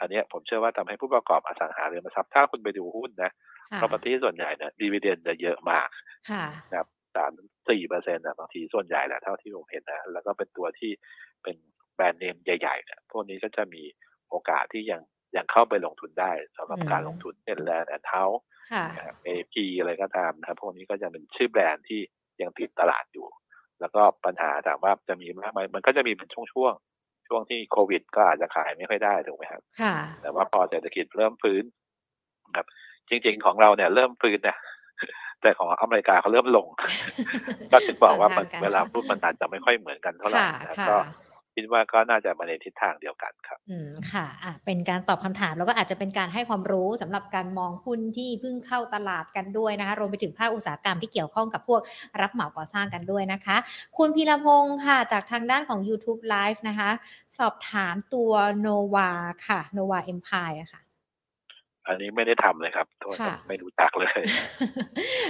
อันเนี้ยผมเชื่อว่าทำให้ผู้ประกอบอสังหาริมทรัพย์ถ้าคุณไปดูหุ้นนะค่ะ property ส่วนใหญ่เนี่ย dividend จะเยอะมากค่ะนะครับสามสี่เปอร์เซ็นต์อะบางทีส่วนใหญ่แหละเท่าที่ผมเห็นนะแล้วก็เป็นตัวที่เป็นแบรนด์เนมใหญ่ๆเนี่ยพวกนี้ก็จะมีโอกาสที่ยังยังเข้าไปลงทุนได้สำหรับอืมการลงทุนเป็นแลนด์แอนด์เฮาส์ค่ะนะครับ AP อะไรก็ตามนะครับพวกนี้ก็จะเป็นชื่อแบรนด์ที่ยังติดตลาดอยู่ แล้วก็ปัญหาถามว่าจะมีมากไหมมันก็จะมีเป็นช่วงๆ ช่วงที่โควิด ก็อาจจะขายไม่ค่อยได้ถูกไหมครับ ค่ะ แต่ว่าพอเศรษฐกิจเริ่มฟื้นนะครับ จริง ๆ ของเราเนี่ยเริ่มฟื้นนะแต่ของอเมริกาเขาเริ่มลง ก็ถึงบอกว่ามันส่วนทางการเวลาพูดมันอาจจะไม่ค่อยเหมือนกันเท่าไหร่ค่ะนะครับค่ะก็ คิดว่าก็น่าจะมาในทิศทางเดียวกันครับ อืมค่ะอะ เป็นการตอบคำถามแล้วก็อาจจะเป็นการให้ความรู้สำหรับการมองหุ้นที่เพิ่งเข้าตลาดกันด้วยนะคะ รวมไปถึงภาคอุตสาหกรรมที่เกี่ยวข้องกับพวกรับเหมาก่อสร้างกันด้วยนะคะ คุณพีรพงศ์ค่ะจากทางด้านของ YouTube Live นะคะ สอบถามตัวโนวาค่ะโนวาเอ็มพายค่ะ อันนี้ไม่ได้ทำเลยครับโทษค่ะไม่รู้จักเลย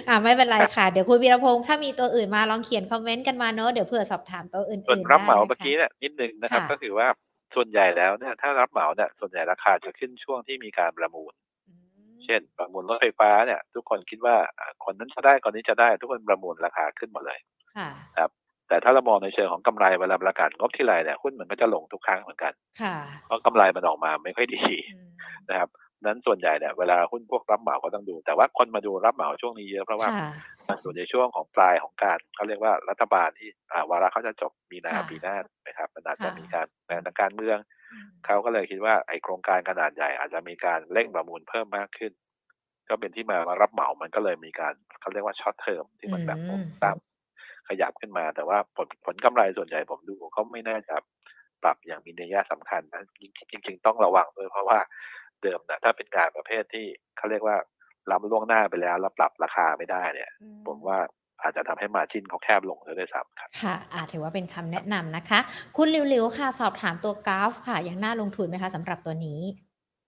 อ่าไม่เป็นไรค่ะ เดี๋ยวคุณวีรพงศ์ถ้ามีตัวอื่นมาลองเขียนคอมเมนต์กันมาเนอะเดี๋ยวเผื่อสอบถามตัวอื่นๆส่วนรับเหมาได้เมื่อกี้เนี่ยนิดนึงนะครับค่ะก็คือว่าส่วนใหญ่แล้วเนี่ยถ้ารับเหมาเนี่ยส่วนใหญ่ราคาจะขึ้นช่วงที่มีการประมูลอืมเช่น ประมูลรถไฟฟ้าเนี่ย ทุกคนคิดว่าอ่าคนนั้นจะได้คนนี้จะได้ทุกคนประมูลราคาขึ้นหมดเลยค่ะแต่ถ้าเรามองในเชิงของกำไรเวลาประกาศงบที่ไรเนี่ยหุ้นมันก็จะลงทุกครั้งเหมือนกันค่ะเพราะกำไรมันออกมาไม่ค่อยดีอืมนะครับ นั้นส่วนใหญ่เนี่ยเวลาหุ้นพวกรับเหมาก็ต้องดู แต่ว่าคนมาดูรับเหมาช่วงนี้เยอะเพราะว่าค่ะมันอยู่ในช่วงของปลายของการเขาเรียกว่ารัฐบาลที่อ่าวาระเขาจะจบมีนาค่ะปีหน้านะครับมันอาจจะค่ะมีการแปลงทางการเมืองอืมเขาก็เลยคิดว่าไอโครงการขนาดใหญ่อาจจะมีการเร่งประมูลเพิ่มมากขึ้น ก็เป็นที่มาว่ารับเหมามันก็เลยมีการเขาเรียกว่าช็อตเทอมที่มันแบบอืมตามขยับขึ้นมา แต่ว่าผลผลกำไรส่วนใหญ่ผมดูเขาไม่น่าจะปรับอย่างมีนัยสำคัญนะจริงจริงๆต้องระวังด้วยเพราะว่า เดิมนะถ้าเป็นงานประเภทที่เขาเรียกว่ารับล่วงหน้าไปแล้วแล้วปรับราคาไม่ได้เนี่ยอืผมว่าอาจจะทำให้มาจิ้นเขาแคบลงด้วยซ้ำครับค่ะอาถือว่าเป็นคำแนะนำนะคะ คุณหลิวๆค่ะ สอบถามตัวกราฟค่ะยังน่าลงทุนไหมคะสำหรับตัวนี้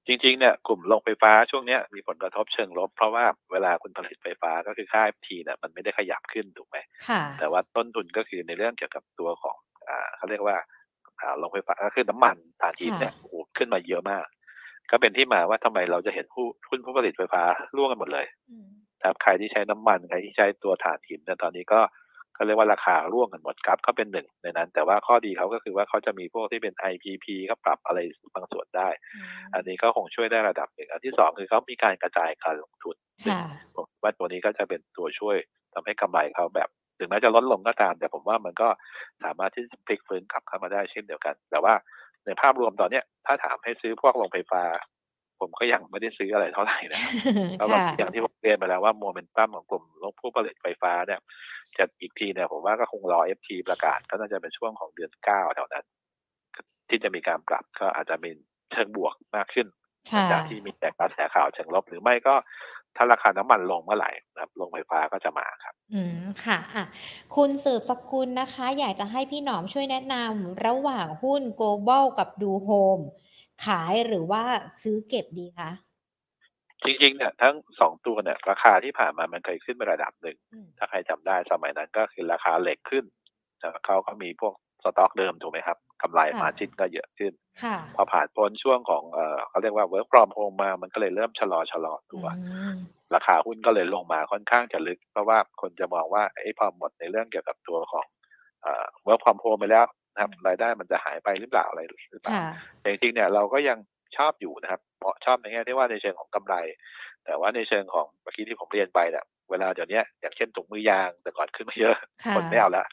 จริงๆเนี่ยกลุ่มโรงไฟฟ้าช่วงเนี้ยมีผลกระทบเชิงลบ เพราะว่าเวลาคุณผลิตไฟฟ้าก็คือค่า FT เนี่ยมันไม่ได้ขยับขึ้นถูกไหมค่ะ แต่ว่าต้นทุนก็คือในเรื่องเกี่ยวกับตัวของอ่าเขาเรียกว่าอ่าโรงไฟฟ้าก็คือน้ำมันถ่านหินเนี่ยโอ้โหขึ้นมาเยอะมาก ก็เป็นที่มาว่าทำไมเราจะเห็นผู้หุ้นผู้ผลิตไฟฟ้าร่วงกันหมดเลยอืมครับใครที่ใช้น้ำมันใครที่ใช้ตัวถ่านหินเนี่ยตอนนี้ก็ก็เรียกว่าราคาร่วงกันหมดครับเขาเป็นหนึ่งในนั้น แต่ว่าข้อดีเขาก็คือว่าเขาจะมีพวกที่เป็น IPP ก็ปรับอะไรบางส่วนได้ อันนี้ก็คงช่วยได้ระดับหนึ่งอันที่สองคือเขามีการกระจายการลงทุนผมว่าตัวนี้ก็จะเป็นตัวช่วยทำให้กำไรเขาแบบ ถึงแม้จะลดลงก็ตาม แต่ผมว่ามันก็สามารถที่จะพลิกฟื้นกลับเข้ามาได้เช่นเดียวกัน แต่ว่า ในภาพรวมตอนเนี้ยถ้าถามให้ซื้อพวกโรงไฟฟ้า ผมก็ยังไม่ได้ซื้ออะไรเท่าไหร่นะครับเพราะอย่างที่ผมเรียนไปแล้วว่าโมเมนตัมของกลุ่มผู้ผลิตไฟฟ้าเนี่ยจะอีกทีเนี่ยผมว่าก็คงรอ FT ประกาศก็น่าจะเป็นช่วงของเดือนเก้าแถวนั้น ที่จะมีการปรับก็อาจจะเป็นเชิงบวกมากขึ้นจากที่มีแต่กระแสข่าวเชิงลบหรือไม่ก็ ถ้าราคาน้ำมันลงเมื่อไหร่นะครับลงไฟฟ้าก็จะมาครับ อืมค่ะอะคุณสืบสกุลนะคะ อยากจะให้พี่หนอมช่วยแนะนำระหว่างหุ้น global กับดูโฮมขายหรือว่าซื้อเก็บดีคะจริงๆเนี่ยทั้งสองตัวเนี่ย ราคาที่ผ่านมามันเคยขึ้นไประดับหนึ่ง ถ้าใครจำได้สมัยนั้นก็คือราคาเหล็กขึ้นแล้วเขาก็มีพวก สต็อกเดิมถูกไหมครับกำไรมาจิ้นก็เยอะขึ้น พอผ่านพ้นช่วงของเออเขาเรียกว่า work from home มามันก็เลยเริ่มชะลอชะลอตัว ราคาหุ้นก็เลยลงมาค่อนข้างจะลึก เพราะว่าคนจะมองว่าไอ้พอหมดในเรื่องเกี่ยวกับตัวของเอ่อ work from home ไปแล้วนะครับรายได้มันจะหายไปหรือเปล่าอะไรหรือเปล่าแต่จริงๆเนี่ยเราก็ยัง ชอบอยู่นะครับเพราะชอบในแง่ที่ว่าในเชิงของกำไร แต่ว่าในเชิงของเมื่อกี้ที่ผมเรียนไปเนี่ยเวลาเดี๋ยวนี้อย่างเช่นถุงมือยางแต่ก่อนขึ้นมาเยอะ คนไม่เอาละ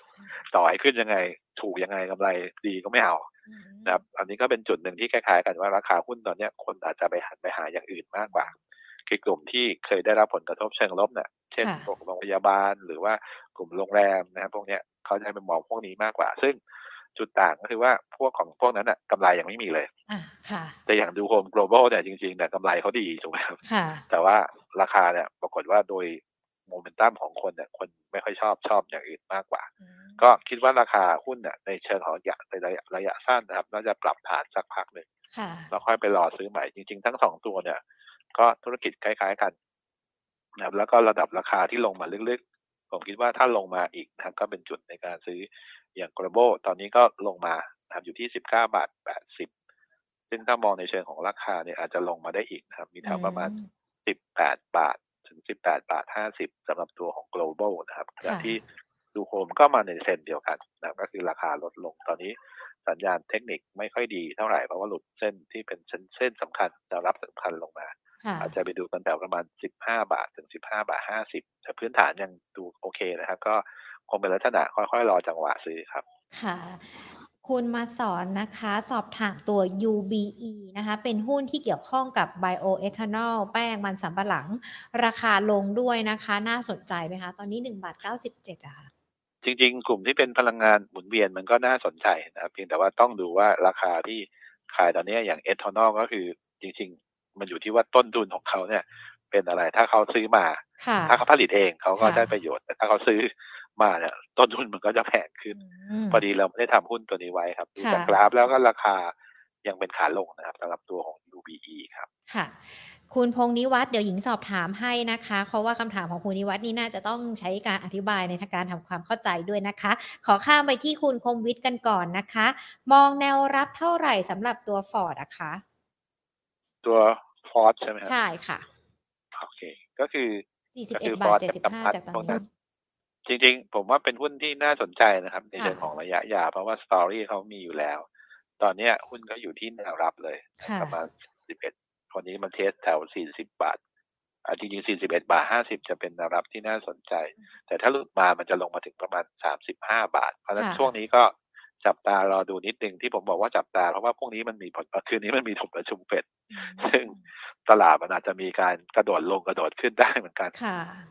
ต่อให้ขึ้นยังไง ถูกยังไงกำไรดีก็ไม่เอานะครับอันนี้ก็เป็นจุดหนึ่งที่คล้ายๆกันว่าราคาหุ้นตอนนี้คนอาจจะไปหันไปหาอย่างอื่นมากกว่า คือกลุ่มที่เคยได้รับผลกระทบเชิงลบเนี่ยเช่นพวกโรงพยาบาลหรือว่ากลุ่มโรงแรมนะครับพวกเนี้ยเขาจะไปมองพวกนี้มากกว่า ซึ่ง จุดต่างก็คือว่าพวกของพวกนั้นอะกำไรยังไม่มีเลยแต่อย่างดูโฮม global เนี่ยจริงๆเนี่ยกำไรเขาดีถูกไหมครับแต่ว่าราคาเนี่ยปรากฏว่าโดยโมเมนตัมของคนเนี่ยคนไม่ค่อยชอบชอบอย่างอื่นมากกว่า ก็คิดว่าราคาหุ้นเนี่ยในเชิงของระยะในระยะระยะสั้นนะครับน่าจะปรับฐานสักพักหนึ่งแล้วค่อยไปรอซื้อใหม่จริงๆ ทั้งสองตัวเนี่ย ก็ธุรกิจคล้ายๆกันนะครับแล้วก็ระดับราคาที่ลงมาลึกๆ ผมคิดว่าถ้าลงมาอีกนะครับก็เป็นจุดในการซื้ออย่างกระโบตอนนี้ก็ลงมานะครับอยู่ที่สิบเก้าบาทแปดสิบซึ่งถ้ามองในเชิงของราคาเนี่ยอาจจะลงมาได้อีกนะครับ มีแถวประมาณสิบแปดบาท ถึงสิบแปดบาทห้าสิบสำหรับตัวของ global นะครับขณะที่ดูโฮมก็มาในเซนเดียวกันนะก็คือราคาลดลงตอนนี้สัญญาณเทคนิคไม่ค่อยดีเท่าไหร่เพราะว่าหลุดเส้นที่เป็นเส้นเส้นสำคัญแนวรับสำคัญลงมา อาจจะไปดูกันแถวประมาณสิบห้าบาทถึงสิบห้าบาทห้าสิบแต่พื้นฐานยังดูโอเคนะครับ ก็คงเป็นลักษณะค่อยๆ รอจังหวะซื้อครับ ค่ะ คุณมาสอนนะคะ สอบถามตัว UBE นะคะ เป็นหุ้นที่เกี่ยวข้องกับ bioethanol แป้งมันสำปะหลัง ราคาลงด้วยนะคะ น่าสนใจไหมคะ ตอนนี้1บาท97อะค่ะจริงๆ กลุ่มที่เป็นพลังงานหมุนเวียนมันก็น่าสนใจนะครับเพียงแต่ว่าต้องดูว่าราคาที่ขายตอนนี้อย่างเอทานอลก็คือจริงๆ มันอยู่ที่ว่าต้นทุนของเขาเนี่ย เป็นอะไร ถ้าเขาซื้อมา ถ้าเขาผลิตเองเขาก็ได้ประโยชน์ แต่ถ้าเขาซื้อมาเนี่ย ต้นทุนมันก็จะแพงขึ้น พอดีเราไม่ได้ทำหุ้นตัวนี้ไว้ครับดูจากกราฟแล้วก็ราคายังเป็นขาลงนะครับสำหรับตัวของ UBE ครับ ค่ะ คุณพงนิวัฒน์เดี๋ยวหญิงสอบถามให้นะคะ เพราะว่าคำถามของคุณนิวัฒน์นี่น่าจะต้องใช้การอธิบายในทางการทำความเข้าใจด้วยนะคะ ขอข้ามไปที่คุณคมวิทย์กันก่อนนะคะ มองแนวรับเท่าไหร่สำหรับตัว Forth อะคะ ตัว Forth ใช่ไหมครับใช่ค่ะโอเคก็คือ41บาท75จากตอนนี้จริง ๆ ผมว่าเป็นหุ้นที่น่าสนใจนะครับ ในเชิงของระยะยาวเพราะว่า story เขามีอยู่แล้ว ตอนนี้หุ้นก็อยู่ที่แนวรับเลยประมาณ11คนนี้มัน test แถว40บาทจริงๆ41 บาท 50 จะเป็นแนวรับที่น่าสนใจ แต่ถ้าหลุดมามันจะลงมาถึงประมาณ 35 บาท เพราะฉะนั้นช่วงนี้ก็ จับตารอดูนิดนึงที่ผมบอกว่าจับตา เพราะว่าพวกนี้มันมีผลคืนนี้มันมีถุงประชุมเฟดซึ่งตลาดมันอาจจะมีการกระโดดลงกระโดดขึ้นได้เหมือนกัน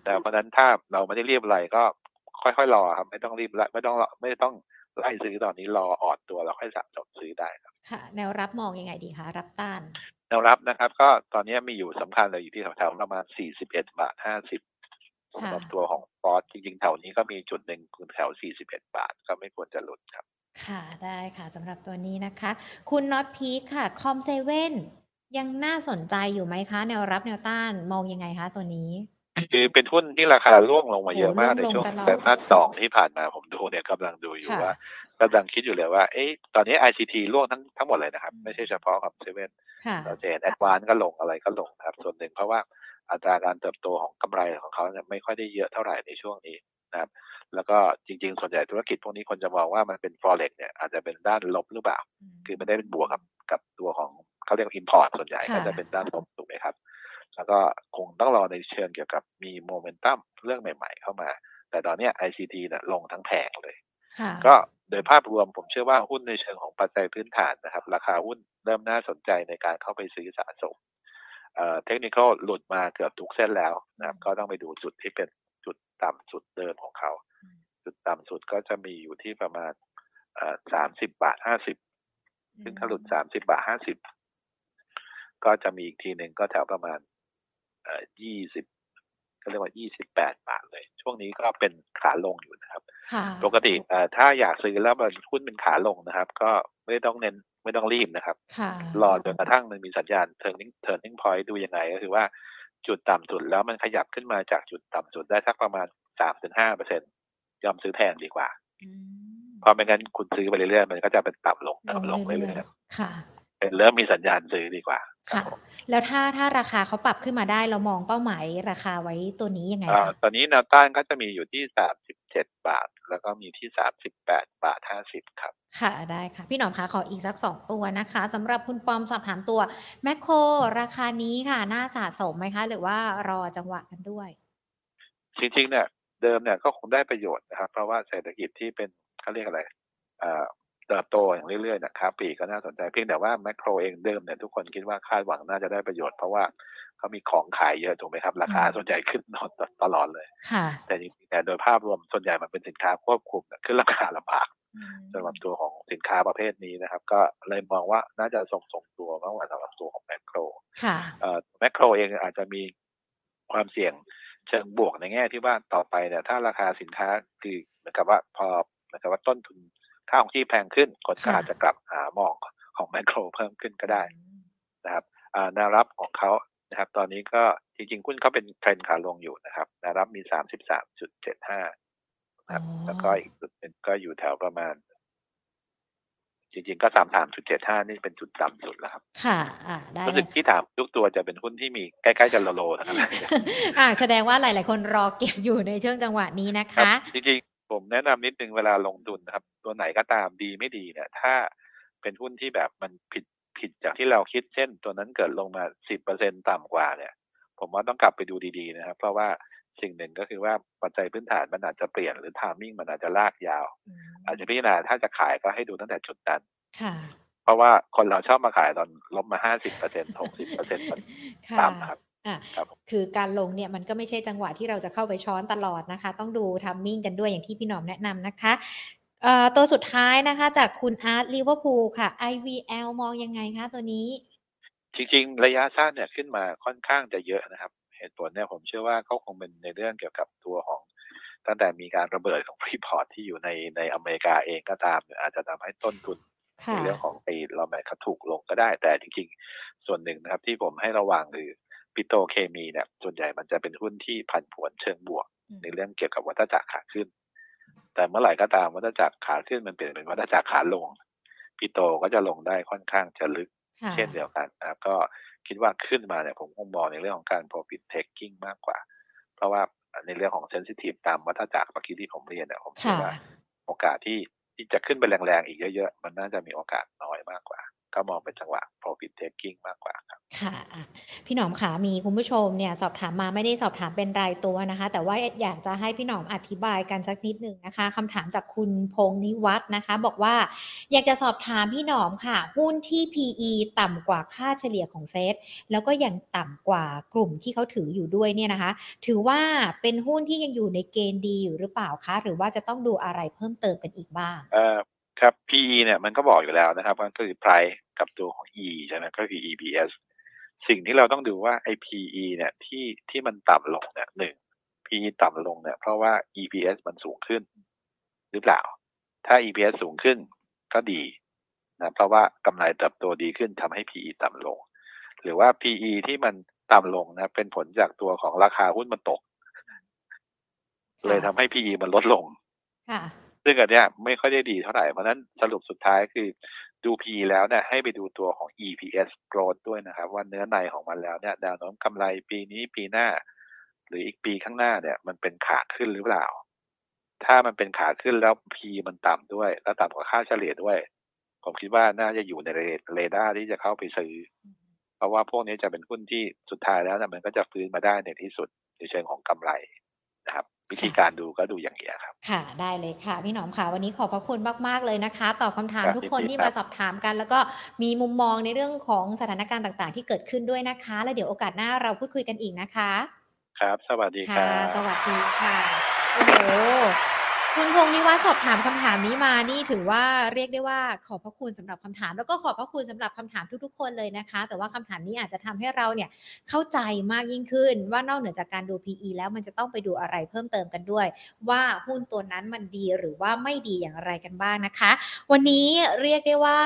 แต่เพราะนั้นถ้าเราไม่ได้เรียบอะไรก็ค่อยๆรอครับไม่ต้องรีบไม่ต้องไม่ต้องไล่ซื้อตอนนี้รอออดตัวแล้วค่อยสะสมซื้อได้ครับค่ะ แนวรับมองยังไงดีคะรับต้าน แนวรับนะครับ ก็ตอนนี้มีอยู่สำคัญเลยอยู่ที่แถวๆประมาณสี่สิบเอ็ดบาทห้าสิบสำหรับตัวของฟอสจริงๆแถวนี้ก็มีจุดหนึ่งคือแถวสี่สิบเอ็ดบาท ก็ไม่ควรจะหลุดครับ ค่ะ ได้ค่ะสำหรับตัวนี้นะคะ คุณน็อตพีคค่ะ Com7ยังน่าสนใจอยู่ไหมคะ แนวรับแนวต้านมองยังไงคะตัวนี้ คือเป็นหุ้นที่ราคาร่วงลงมาเยอะมากในช่วงไตรมาสสองที่ผ่านมาผมดูเนี่ยกำลังดูอยู่ว่ากำลังคิดอยู่เลยว่าเอ๊ะตอนนี้ ICT ร่วงทั้งทั้งหมดเลยนะครับ ไม่ใช่เฉพาะกับเซเว่นเราจะเห็น Advance ก็ลงอะไรก็ลงครับ ส่วนหนึ่งเพราะว่าอัตราการเติบโตของกำไรของเขาเนี่ยไม่ค่อยได้เยอะเท่าไหร่ในช่วงนี้นะครับ แล้วก็จริงๆ ส่วนใหญ่ธุรกิจพวกนี้คนจะมองว่ามันเป็น forex เนี่ยอาจจะเป็นด้านลบหรือเปล่า คือไม่ได้เป็นบวกกับกับตัวของเขาเรียกว่า import ส่วนใหญ่ค่ะก็จะเป็นด้านลบถูกไหมครับ แล้วก็คงต้องรอในเชิงเกี่ยวกับมีโมเมนตัมเรื่องใหม่ ๆ เข้ามา แต่ตอนเนี้ย ICT เนี่ยลงทั้งแผงเลยค่ะก็โดยภาพรวมผมเชื่อว่าหุ้นในเชิงของปัจจัยพื้นฐานนะครับ ราคาหุ้นเริ่มน่าสนใจในการเข้าไปซื้อสะสมเอ่อเทคนิคหลุดมาเกือบทุกเส้นแล้วนะครับ ก็ต้องไปดูจุดที่เป็นจุดต่ำสุดเดิมของเขาอืม จุดต่ำสุดก็จะมีอยู่ที่ประมาณเอ่อสามสิบบาทห้าสิบซึ่งถ้าหลุดสามสิบาทห้าสิบก็จะมีอีกทีหนึ่งก็แถวประมาณเอ่อยี่สิบก็เรียกว่ายี่สิบแปดบาทเลย ช่วงนี้ก็เป็นขาลงอยู่นะครับค่ะปกติเอ่อถ้าอยากซื้อแล้วมันหุ้นเป็นขาลงนะครับ ก็ไม่ต้องเน้นไม่ต้องรีบนะครับค่ะรอจนกระทั่งมันมีสัญญาณ turning turning point ดูยังไง ก็คือว่าจุดต่ำสุดแล้วมันขยับขึ้นมาจากจุดต่ำสุดได้สักประมาณสามถึงห้าเปอร์เซ็น ยอมซื้อแพงดีกว่าอืมเพราะไม่งั้นคุณซื้อไปเรื่อยๆมันก็จะเป็นต่ำลงต่ำลงเรื่อยๆค่ะๆเป็นเริ่มมีสัญญาณซื้อดีกว่าครัค่ะบผมแล้วถ้าถ้าราคาเขาปรับขึ้นมาได้เรามองเป้าหมายราคาไว้ตัวนี้ยังไงอ่าคะตอนนี้แนวต้านก็จะมีอยู่ที่สามสิบเจ็ดบาท แล้วก็มีที่สามสิบแปดบาทห้าสิบครับ ค่ะได้ค่ะ พี่หนอมคะขออีกสักสองตัวนะคะสำหรับคุณปอมสอบถามตัวแมคโครราคานี้ค่ะ น่าสะสมไหมคะ หรือว่ารอจังหวะกันด้วย จริงๆเนี่ย เดิมเนี่ยก็คงได้ประโยชน์นะครับ เพราะว่าเศรษฐกิจที่เป็นเขาเรียกอะไรเอ่อเติบโตอย่างเรื่อยๆนะครับปีก็น่าสนใจเพียงแต่ว่าแมคโครเองเดิมเนี่ยทุกคนคิดว่าคาดหวังน่าจะได้ประโยชน์เพราะว่าเขามีของขายเยอะถูกไหมครับ ราคาอืมส่วนใหญ่ขึ้นตลอดเลยค่ะแต่จริงๆเนี่ยโดยภาพรวมส่วนใหญ่มันเป็นสินค้าควบคุมเนี่ยขึ้นราคาลำบากอืมสำหรับตัวของสินค้าประเภทนี้นะครับ ก็เลยมองว่าน่าจะทรงทรงๆตัวมากกว่าสำหรับตัวของแมคโครค่ะเอ่อแมคโครเองอาจจะมีความเสี่ยง เชิงบวกในแง่ที่ว่าต่อไปเนี่ย ถ้าราคาสินค้าคือเหมือนกับว่าพอเหมือนกับว่าต้นทุนค่าของที่แพงขึ้นคนก็ค่ะอาจจะกลับหามองของแมคโครเพิ่มขึ้นก็ได้นะครับอ่าแนวรับของเขานะครับ ตอนนี้ก็จริงๆหุ้นเขาเป็นเทรนขาลงอยู่นะครับแนวรับมีสามสิบสามจุดเจ็ดห้าครับอ๋อแล้วก็อีกจุดหนึ่งก็อยู่แถวประมาณ จริงๆก็สามสามจุดเจ็ดห้านี่เป็นจุดต่ำสุดแล้วครับ ค่ะ อ่าได้รู้เลสึกยที่ถามทุกตัวจะเป็นหุ้นที่มีใกล้ๆจะโลโลทั้งนั้นเลยอ่าแสดงว่าหลายๆ คนรอเก็บอยู่ในช่วงจังหวะนี้นะครัคะบจริงๆ ผมแนะนำนิดนึงเวลาลงทุนนะครับ ตัวไหนก็ตามดีไม่ดีเนี่ย ถ้าเป็นหุ้นที่แบบมันผิดผิดจากที่เราคิดเช่น ตัวนั้นเกิดลงมาสิบเปอร์เซ็นต่ำกว่าเนี่ย ผมว่าต้องกลับไปดูดีๆนะครับ เพราะว่า สิ่งหนึ่งก็คือว่าปัจจัยพื้นฐานมันอาจจะเปลี่ยนหรือ timing มันอาจจะลากยาว อาจจะพิจารณาถ้าจะขายก็ให้ดูตั้งแต่จุดนั้นค่ะเพราะว่าคนเราชอบมาขายตอนลบมาห้าสิบเปอร์เซ็นหกสิบเปอร์เซ็นต์ค่ะต่ำนะครับอะครับผมคือการลงเนี่ยมันก็ไม่ใช่จังหวะที่เราจะเข้าไปช้อนตลอดนะคะ ต้องดู timing กันด้วยอย่างที่พี่หนอมแนะนำนะคะเอ่อตัวสุดท้ายนะคะ จากคุณอาร์ตลิเวอร์พูลค่ะ IVL มองยังไงคะตัวนี้ จริง ๆ ระยะสั้นเนี่ยขึ้นมาค่อนข้างจะเยอะนะครับ เหตุผลเนี่ยผมเชื่อว่าเขาคงเป็นในเรื่องเกี่ยวกับตัวของ ตั้งแต่มีการระเบิดของ Freeport ที่อยู่ในในอเมริกาเองก็ตามเนี่ยอาจจะทำให้ต้นทุนในค่ะเรื่องของไอ้ raw mat เขาถูกลงก็ได้ แต่จริง ๆ ส่วนหนึ่งนะครับ ที่ผมให้ระวังคือปิโตรเคมีเนี่ยส่วนใหญ่มันจะเป็นหุ้นที่ผันผวนเชิงบวกอืมในเรื่องเกี่ยวกับวัฏจักรขาขึ้น แต่เมื่อไหร่ก็ตามวัฏจักรขาขึ้นมันเปลี่ยนเป็นวัฏจักรขาลงปิโตรก็จะลงได้ค่อนข้างจะลึก ค่ะ เช่นเดียวกันนะครับก็คิดว่าขึ้นมาเนี่ยผมคงมองในเรื่องของการ profit taking มากกว่า เพราะว่าในเรื่องของ sensitive ตามวัฏจักรเมื่อกี้ที่ผมเรียนเนี่ยผมคิดค่ะ ว่าโอกาสที่ที่จะขึ้นไปแรงๆอีกเยอะๆ มันน่าจะมีโอกาสน้อยมากกว่า ก็มองเป็นจังหวะ profit taking มากกว่าครับค่ะอะ พี่หนอมขามีคุณผู้ชมเนี่ย สอบถามมาไม่ได้สอบถามเป็นรายตัวนะคะ แต่ว่าอยากจะให้พี่หนอมอธิบายกันสักนิดหนึ่งนะคะคำถามจากคุณพงนิวัฒน์นะคะ บอกว่าอยากจะสอบถามพี่หนอมค่ะ หุ้นที่ PE ต่ำกว่าค่าเฉลี่ยของเซตแล้วก็ยังต่ำกว่ากลุ่มที่เขาถืออยู่ด้วยเนี่ยนะคะ ถือว่าเป็นหุ้นที่ยังอยู่ในเกณฑ์ดีอยู่หรือเปล่าคะ หรือว่าจะต้องดูอะไรเพิ่มเติมกันอีกบ้าง เอ่อครับ PE เนี่ยมันก็บอกอยู่แล้วนะครับมันก็คือ price กับตัวของ E ใช่ไหมก็คือ EPS สิ่งที่เราต้องดูว่าไอ้ PE เนี่ยที่ที่มันต่ำลงเนี่ยหนึ่ง PE ต่ำลงเนี่ยเพราะว่า EPS มันสูงขึ้น หรือเปล่า ถ้า EPS สูงขึ้นก็ดีนะเพราะว่ากำไรเติบโตดีขึ้นทำให้ PE ต่ำลง หรือว่า PE ที่มันต่ำลงนะเป็นผลจากตัวของราคาหุ้นมันตก เลยทำให้ PE มันลดลงค่ะซึ่งอันเนี้ยไม่ค่อยได้ดีเท่าไหร่ เพราะฉะนั้นสรุปสุดท้ายคือ ดู P แล้วเนี่ยให้ไปดูตัวของ EPS growth ด้วยนะครับ ว่าเนื้อในของมันแล้วเนี่ยแนวโน้มกำไรปีนี้ปีหน้า หรืออีกปีข้างหน้าเนี่ยมันเป็นขาขึ้นหรือเปล่า ถ้ามันเป็นขาขึ้นแล้ว P มันต่ำด้วย แล้วต่ำกว่าค่าเฉลี่ยด้วย ผมคิดว่าน่าจะอยู่ในเรดาร์ที่จะเข้าไปซื้อ เพราะว่าพวกนี้จะเป็นหุ้นที่สุดท้ายแล้วนะมันก็จะฟื้นมาได้ในที่สุดในเชิงของกำไรนะครับ วิธีการดูก็ดูอย่างนี้ครับ ค่ะได้เลยค่ะ พี่หนอมค่ะวันนี้ขอบพระคุณมาก ๆ เลยนะคะ ตอบคำถามทุกคนที่มาสอบถามกัน แล้วก็มีมุมมองในเรื่องของสถานการณ์ต่าง ๆ ที่เกิดขึ้นด้วยนะคะ แล้วเดี๋ยวโอกาสหน้าเราพูดคุยกันอีกนะคะ ครับ สวัสดีครับสวัสดีค่ะโอ้โห คุณพงนิวัฒน์สอบถามคำถามนี้มานี่ถือว่าเรียกได้ว่าขอบพระคุณสำหรับคำถาม แล้วก็ขอบพระคุณสำหรับคำถามทุกๆ คนเลยนะคะ แต่ว่าคำถามนี้อาจจะทำให้เราเนี่ยเข้าใจมากยิ่งขึ้น ว่านอกเหนือจากการดู PE แล้วมันจะต้องไปดูอะไรเพิ่มเติมกันด้วย ว่าหุ้นตัวนั้นมันดีหรือว่าไม่ดีอย่างไรกันบ้างนะคะ วันนี้เรียกได้ว่า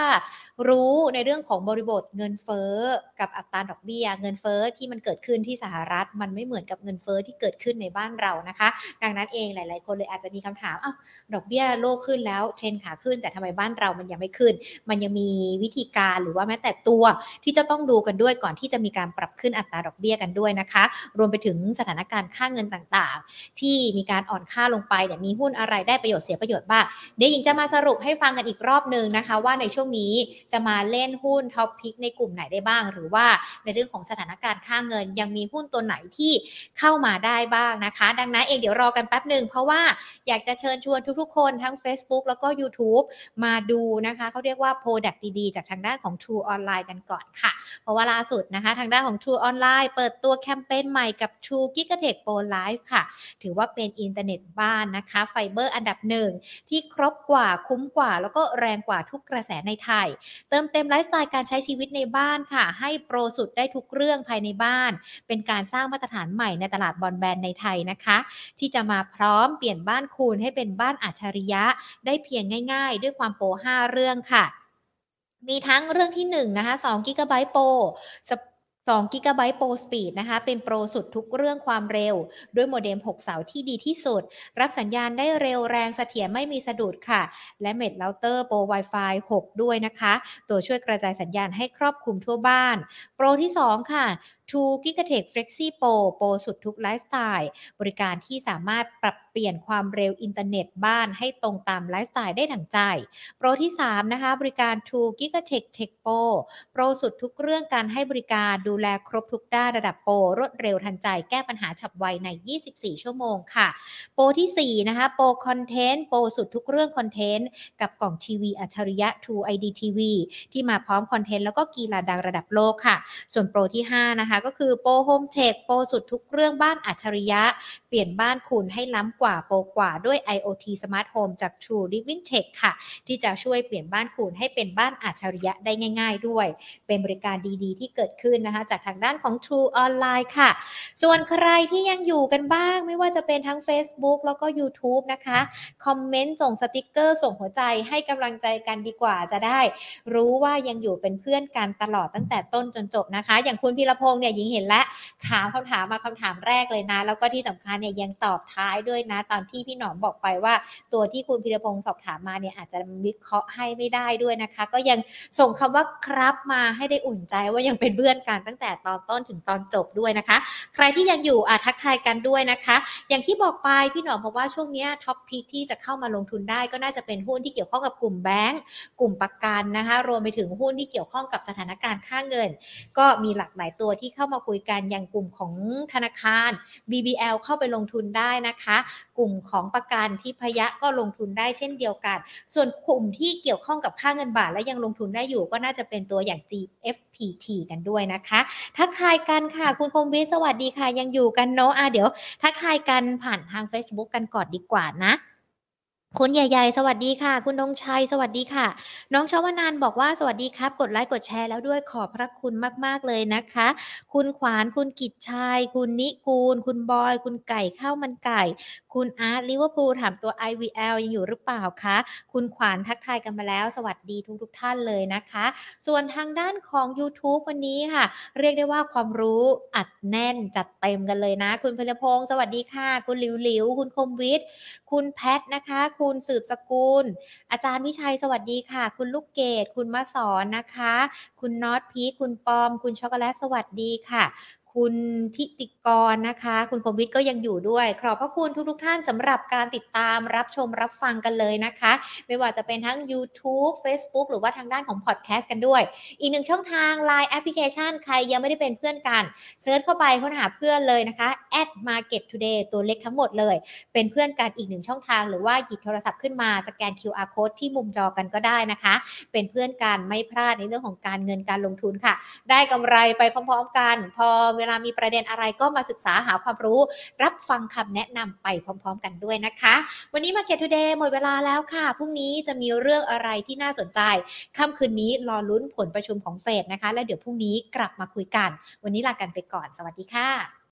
รู้ในเรื่องของบริบทเงินเฟ้อกับอัตราดอกเบี้ย เงินเฟ้อที่มันเกิดขึ้นที่สหรัฐ มันไม่เหมือนกับเงินเฟ้อที่เกิดขึ้นในบ้านเรานะคะ ดังนั้นเองหลาย ๆ คนเลยอาจจะมีคำถามอ้าวดอกเบี้ยโลกขึ้นแล้วเทรนขาขึ้น แต่ทำไมบ้านเรามันยังไม่ขึ้น มันยังมีวิธีการหรือว่าแม้แต่ตัวที่จะต้องดูกันด้วยก่อนที่จะมีการปรับขึ้นอัตราดอกเบี้ยกันด้วยนะคะ รวมไปถึงสถานการณ์ค่าเงินต่างๆ ที่มีการอ่อนค่าลงไปเนี่ยมีหุ้นอะไรได้ประโยชน์เสียประโยชน์บ้างเดี๋ยวหญิงจะมาสรุปให้ฟังกันอีกรอบหนึ่งนะคะ ว่าในช่วงนี้จะมาเล่นหุ้น top pick ในกลุ่มไหนได้บ้าง หรือว่าในเรื่องของสถานการณ์ค่าเงิน ยังมีหุ้นตัวไหนที่เข้ามาได้บ้างนะคะ ดังนั้นเองเดี๋ยวรอกันแป๊บหนึ่งเพราะว่าอยากจะเชิญชวนทุกๆคนทั้ง Facebook แล้วก็ YouTube มาดูนะคะเขาเรียกว่า Product ดีๆ จากทางด้านของ True Online กันก่อนค่ะ เพราะว่าล่าสุดนะคะทางด้านของ True Online เปิดตัวแคมเปญใหม่กับ True Gigatex Pro Life ค่ะ ถือว่าเป็นอินเทอร์เน็ตบ้านนะคะไฟเบอร์อันดับหนึ่งที่ครบกว่าคุ้มกว่า แล้วก็แรงกว่าทุกกระแสในไทย เติมเต็มไลฟ์สไตล์การใช้ชีวิตในบ้านค่ะ ให้ pro สุดได้ทุกเรื่องภายในบ้าน เป็นการสร้างมาตรฐานใหม่ในตลาดบอลแบนในไทยนะคะ ที่จะมาพร้อมเปลี่ยนบ้านคุณให้เป็นบ้านอัจฉริยะได้เพียงง่ายๆ ด้วยความ pro 5เรื่องค่ะ มีทั้งเรื่องที่1นะคะ2 g b โปร2 Gb Pro Speed นะคะ เป็นโปรสุดทุกเรื่องความเร็ว ด้วยโมเด็ม 6 เสาที่ดีที่สุด รับสัญญาณได้เร็วแรงเสถียรไม่มีสะดุดค่ะ และเม็ดเลาเตอร์โปร Wi-Fi 6 ด้วยนะคะ ตัวช่วยกระจายสัญญาณให้ครอบคลุมทั่วบ้าน โปรที่ 2 ค่ะ True Gigatech Flexi Pro โปรสุดทุกไลฟ์สไตล์ บริการที่สามารถปรับ ปลี่ยนความเร็วอินเทอร์เน็ตบ้านให้ตรงตามไลฟ์สไตล์ได้ดังใจ โปรที่ 3 นะคะ บริการ True Gigatech Tech Pro โปรสุดทุกเรื่องการให้บริการดูแลครบทุกด้านระดับโปรรวดเร็วทันใจแก้ปัญหาฉับไวใน 24 ชั่วโมงค่ะ โปรที่ 4 นะคะ Pro Content โปรสุดทุกเรื่องคอนเทนต์ กับกล่องทีวีอัจฉริยะ True ID TV ที่มาพร้อมคอนเทนต์แล้วก็กีฬาดังระดับโลกค่ะ ส่วนโปรที่ 5 นะคะ ก็คือ Pro Home Tech โปรสุดทุกเรื่องบ้านอัจฉริยะ เปลี่ยนบ้านคุณให้ล้ำกว่าโปรกว่าด้วย IoT Smart Home จาก True Living Tech ค่ะ ที่จะช่วยเปลี่ยนบ้านคุณให้เป็นบ้านอัจฉริยะได้ง่าย ๆ ด้วย เป็นบริการดีๆ ที่เกิดขึ้นนะคะ จากทางด้านของ True Online ค่ะ ส่วนใครที่ยังอยู่กันบ้าง ไม่ว่าจะเป็นทั้ง Facebook แล้วก็ YouTube นะคะ คอมเมนต์ส่งสติกเกอร์ ส่งหัวใจให้กำลังใจกันดีกว่าจะได้ รู้ว่ายังอยู่เป็นเพื่อนกันตลอดตั้งแต่ต้นจนจบนะคะ อย่างคุณพีรพงษ์เนี่ยหญิงเห็นแล้วถามคำถามมาคำถามแรกเลยนะ แล้วก็ที่สำคัญเนี่ยยังตอบท้ายด้วยนะตอนที่พี่หนอมบอกไปว่า ตัวที่คุณพีรพงศ์สอบถามมาเนี่ยอาจจะวิเคราะห์ให้ไม่ได้ด้วยนะคะ ก็ยังส่งคำว่าครับมาให้ได้อุ่นใจว่ายังเป็นเพื่อนกันตั้งแต่ตอนต้นถึงตอนจบด้วยนะคะ ใครที่ยังอยู่อาทักทายกันด้วยนะคะ อย่างที่บอกไปพี่หนอมบอกว่าช่วงนี้ท็อปพีที่จะเข้ามาลงทุนได้ก็น่าจะเป็นหุ้นที่เกี่ยวข้องกับกลุ่มแบงก์กลุ่มประกันนะคะ รวมไปถึงหุ้นที่เกี่ยวข้องกับสถานการณ์ค่าเงิน ก็มีหลากหลายตัวที่เข้ามาคุยกันอย่างกลุ่มของธนาคาร BBL เข้าไปลงทุนได้นะคะกลุ่มของประกันที่พยะก็ลงทุนได้เช่นเดียวกัน ส่วนกลุ่มที่เกี่ยวข้องกับค่าเงินบาทและยังลงทุนได้อยู่ก็น่าจะเป็นตัวอย่าง GFPT กันด้วยนะคะ ทักทายกันค่ะคุณคมวิสวัสดีค่ะยังอยู่กันเนาะอะเดี๋ยว ทักทายกันผ่านทาง Facebook กันก่อนดีกว่านะ คุณใหญ่ ๆ สวัสดีค่ะ คุณดงชัย สวัสดีค่ะ น้องชาวนานบอกว่าสวัสดีครับ กดไลค์กดแชร์แล้วด้วยขอบพระคุณมาก ๆ เลยนะคะ คุณขวานคุณกิจชัยคุณนิกูล คุณบอย คุณไก่ข้าวมันไก่ คุณอาร์ตลิเวอร์พูลถามตัว IVL ยังอยู่หรือเปล่าคะ คุณขวานทักทายกันมาแล้ว สวัสดีทุกๆท่านเลยนะคะ ส่วนทางด้านของ YouTube วันนี้ค่ะ เรียกได้ว่าความรู้อัดแน่นจัดเต็มกันเลยนะ คุณพลพงศ์สวัสดีค่ะ คุณหลิวหลิวคุณคมวิทย์คุณแพทนะคะคุณสืบสกุล อาจารย์วิชัยสวัสดีค่ะ คุณลูกเกดคุณมาสอนนะคะ คุณน็อตพีคคุณปอม คุณช็อกโกแลตสวัสดีค่ะ คุณทิติกรนะคะ คุณคมวิทย์ก็ยังอยู่ด้วย ขอบพระคุณทุกๆทท่านสำหรับการติดตามรับชมรับฟังกันเลยนะคะ ไม่ว่าจะเป็นทั้ง YouTube Facebook หรือว่าทางด้านของพอดแคสต์กันด้วย อีกหนึ่งช่องทาง Line แอปพลิเคชันใครยังไม่ได้เป็นเพื่อนกัน search เข้าไปค้นหาเพื่อนเลยนะคะ at market today ตัวเล็กทั้งหมดเลย เป็นเพื่อนกันอีกหนึ่งช่องทาง หรือว่าหยิบโทรศัพท์ขึ้นมาสแกน QR code ที่มุมจอกันก็ได้นะคะ เป็นเพื่อนกันไม่พลาดในเรื่องของการเงินการลงทุนค่ะ ได้กำไรไปพร้อมๆกัน พอเวลามีประเด็นอะไรก็มาศึกษาหาความรู้ รับฟังคำแนะนำไปพร้อม ๆ กันด้วยนะคะ วันนี้ Market Today หมดเวลาแล้วค่ะพรุ่งนี้จะมีเรื่องอะไรที่น่าสนใจค่ำคืนนี้รอลุ้นผลประชุมของเฟดนะคะ และเดี๋ยวพรุ่งนี้กลับมาคุยกัน วันนี้ลากันไปก่อน สวัสดีค่ะ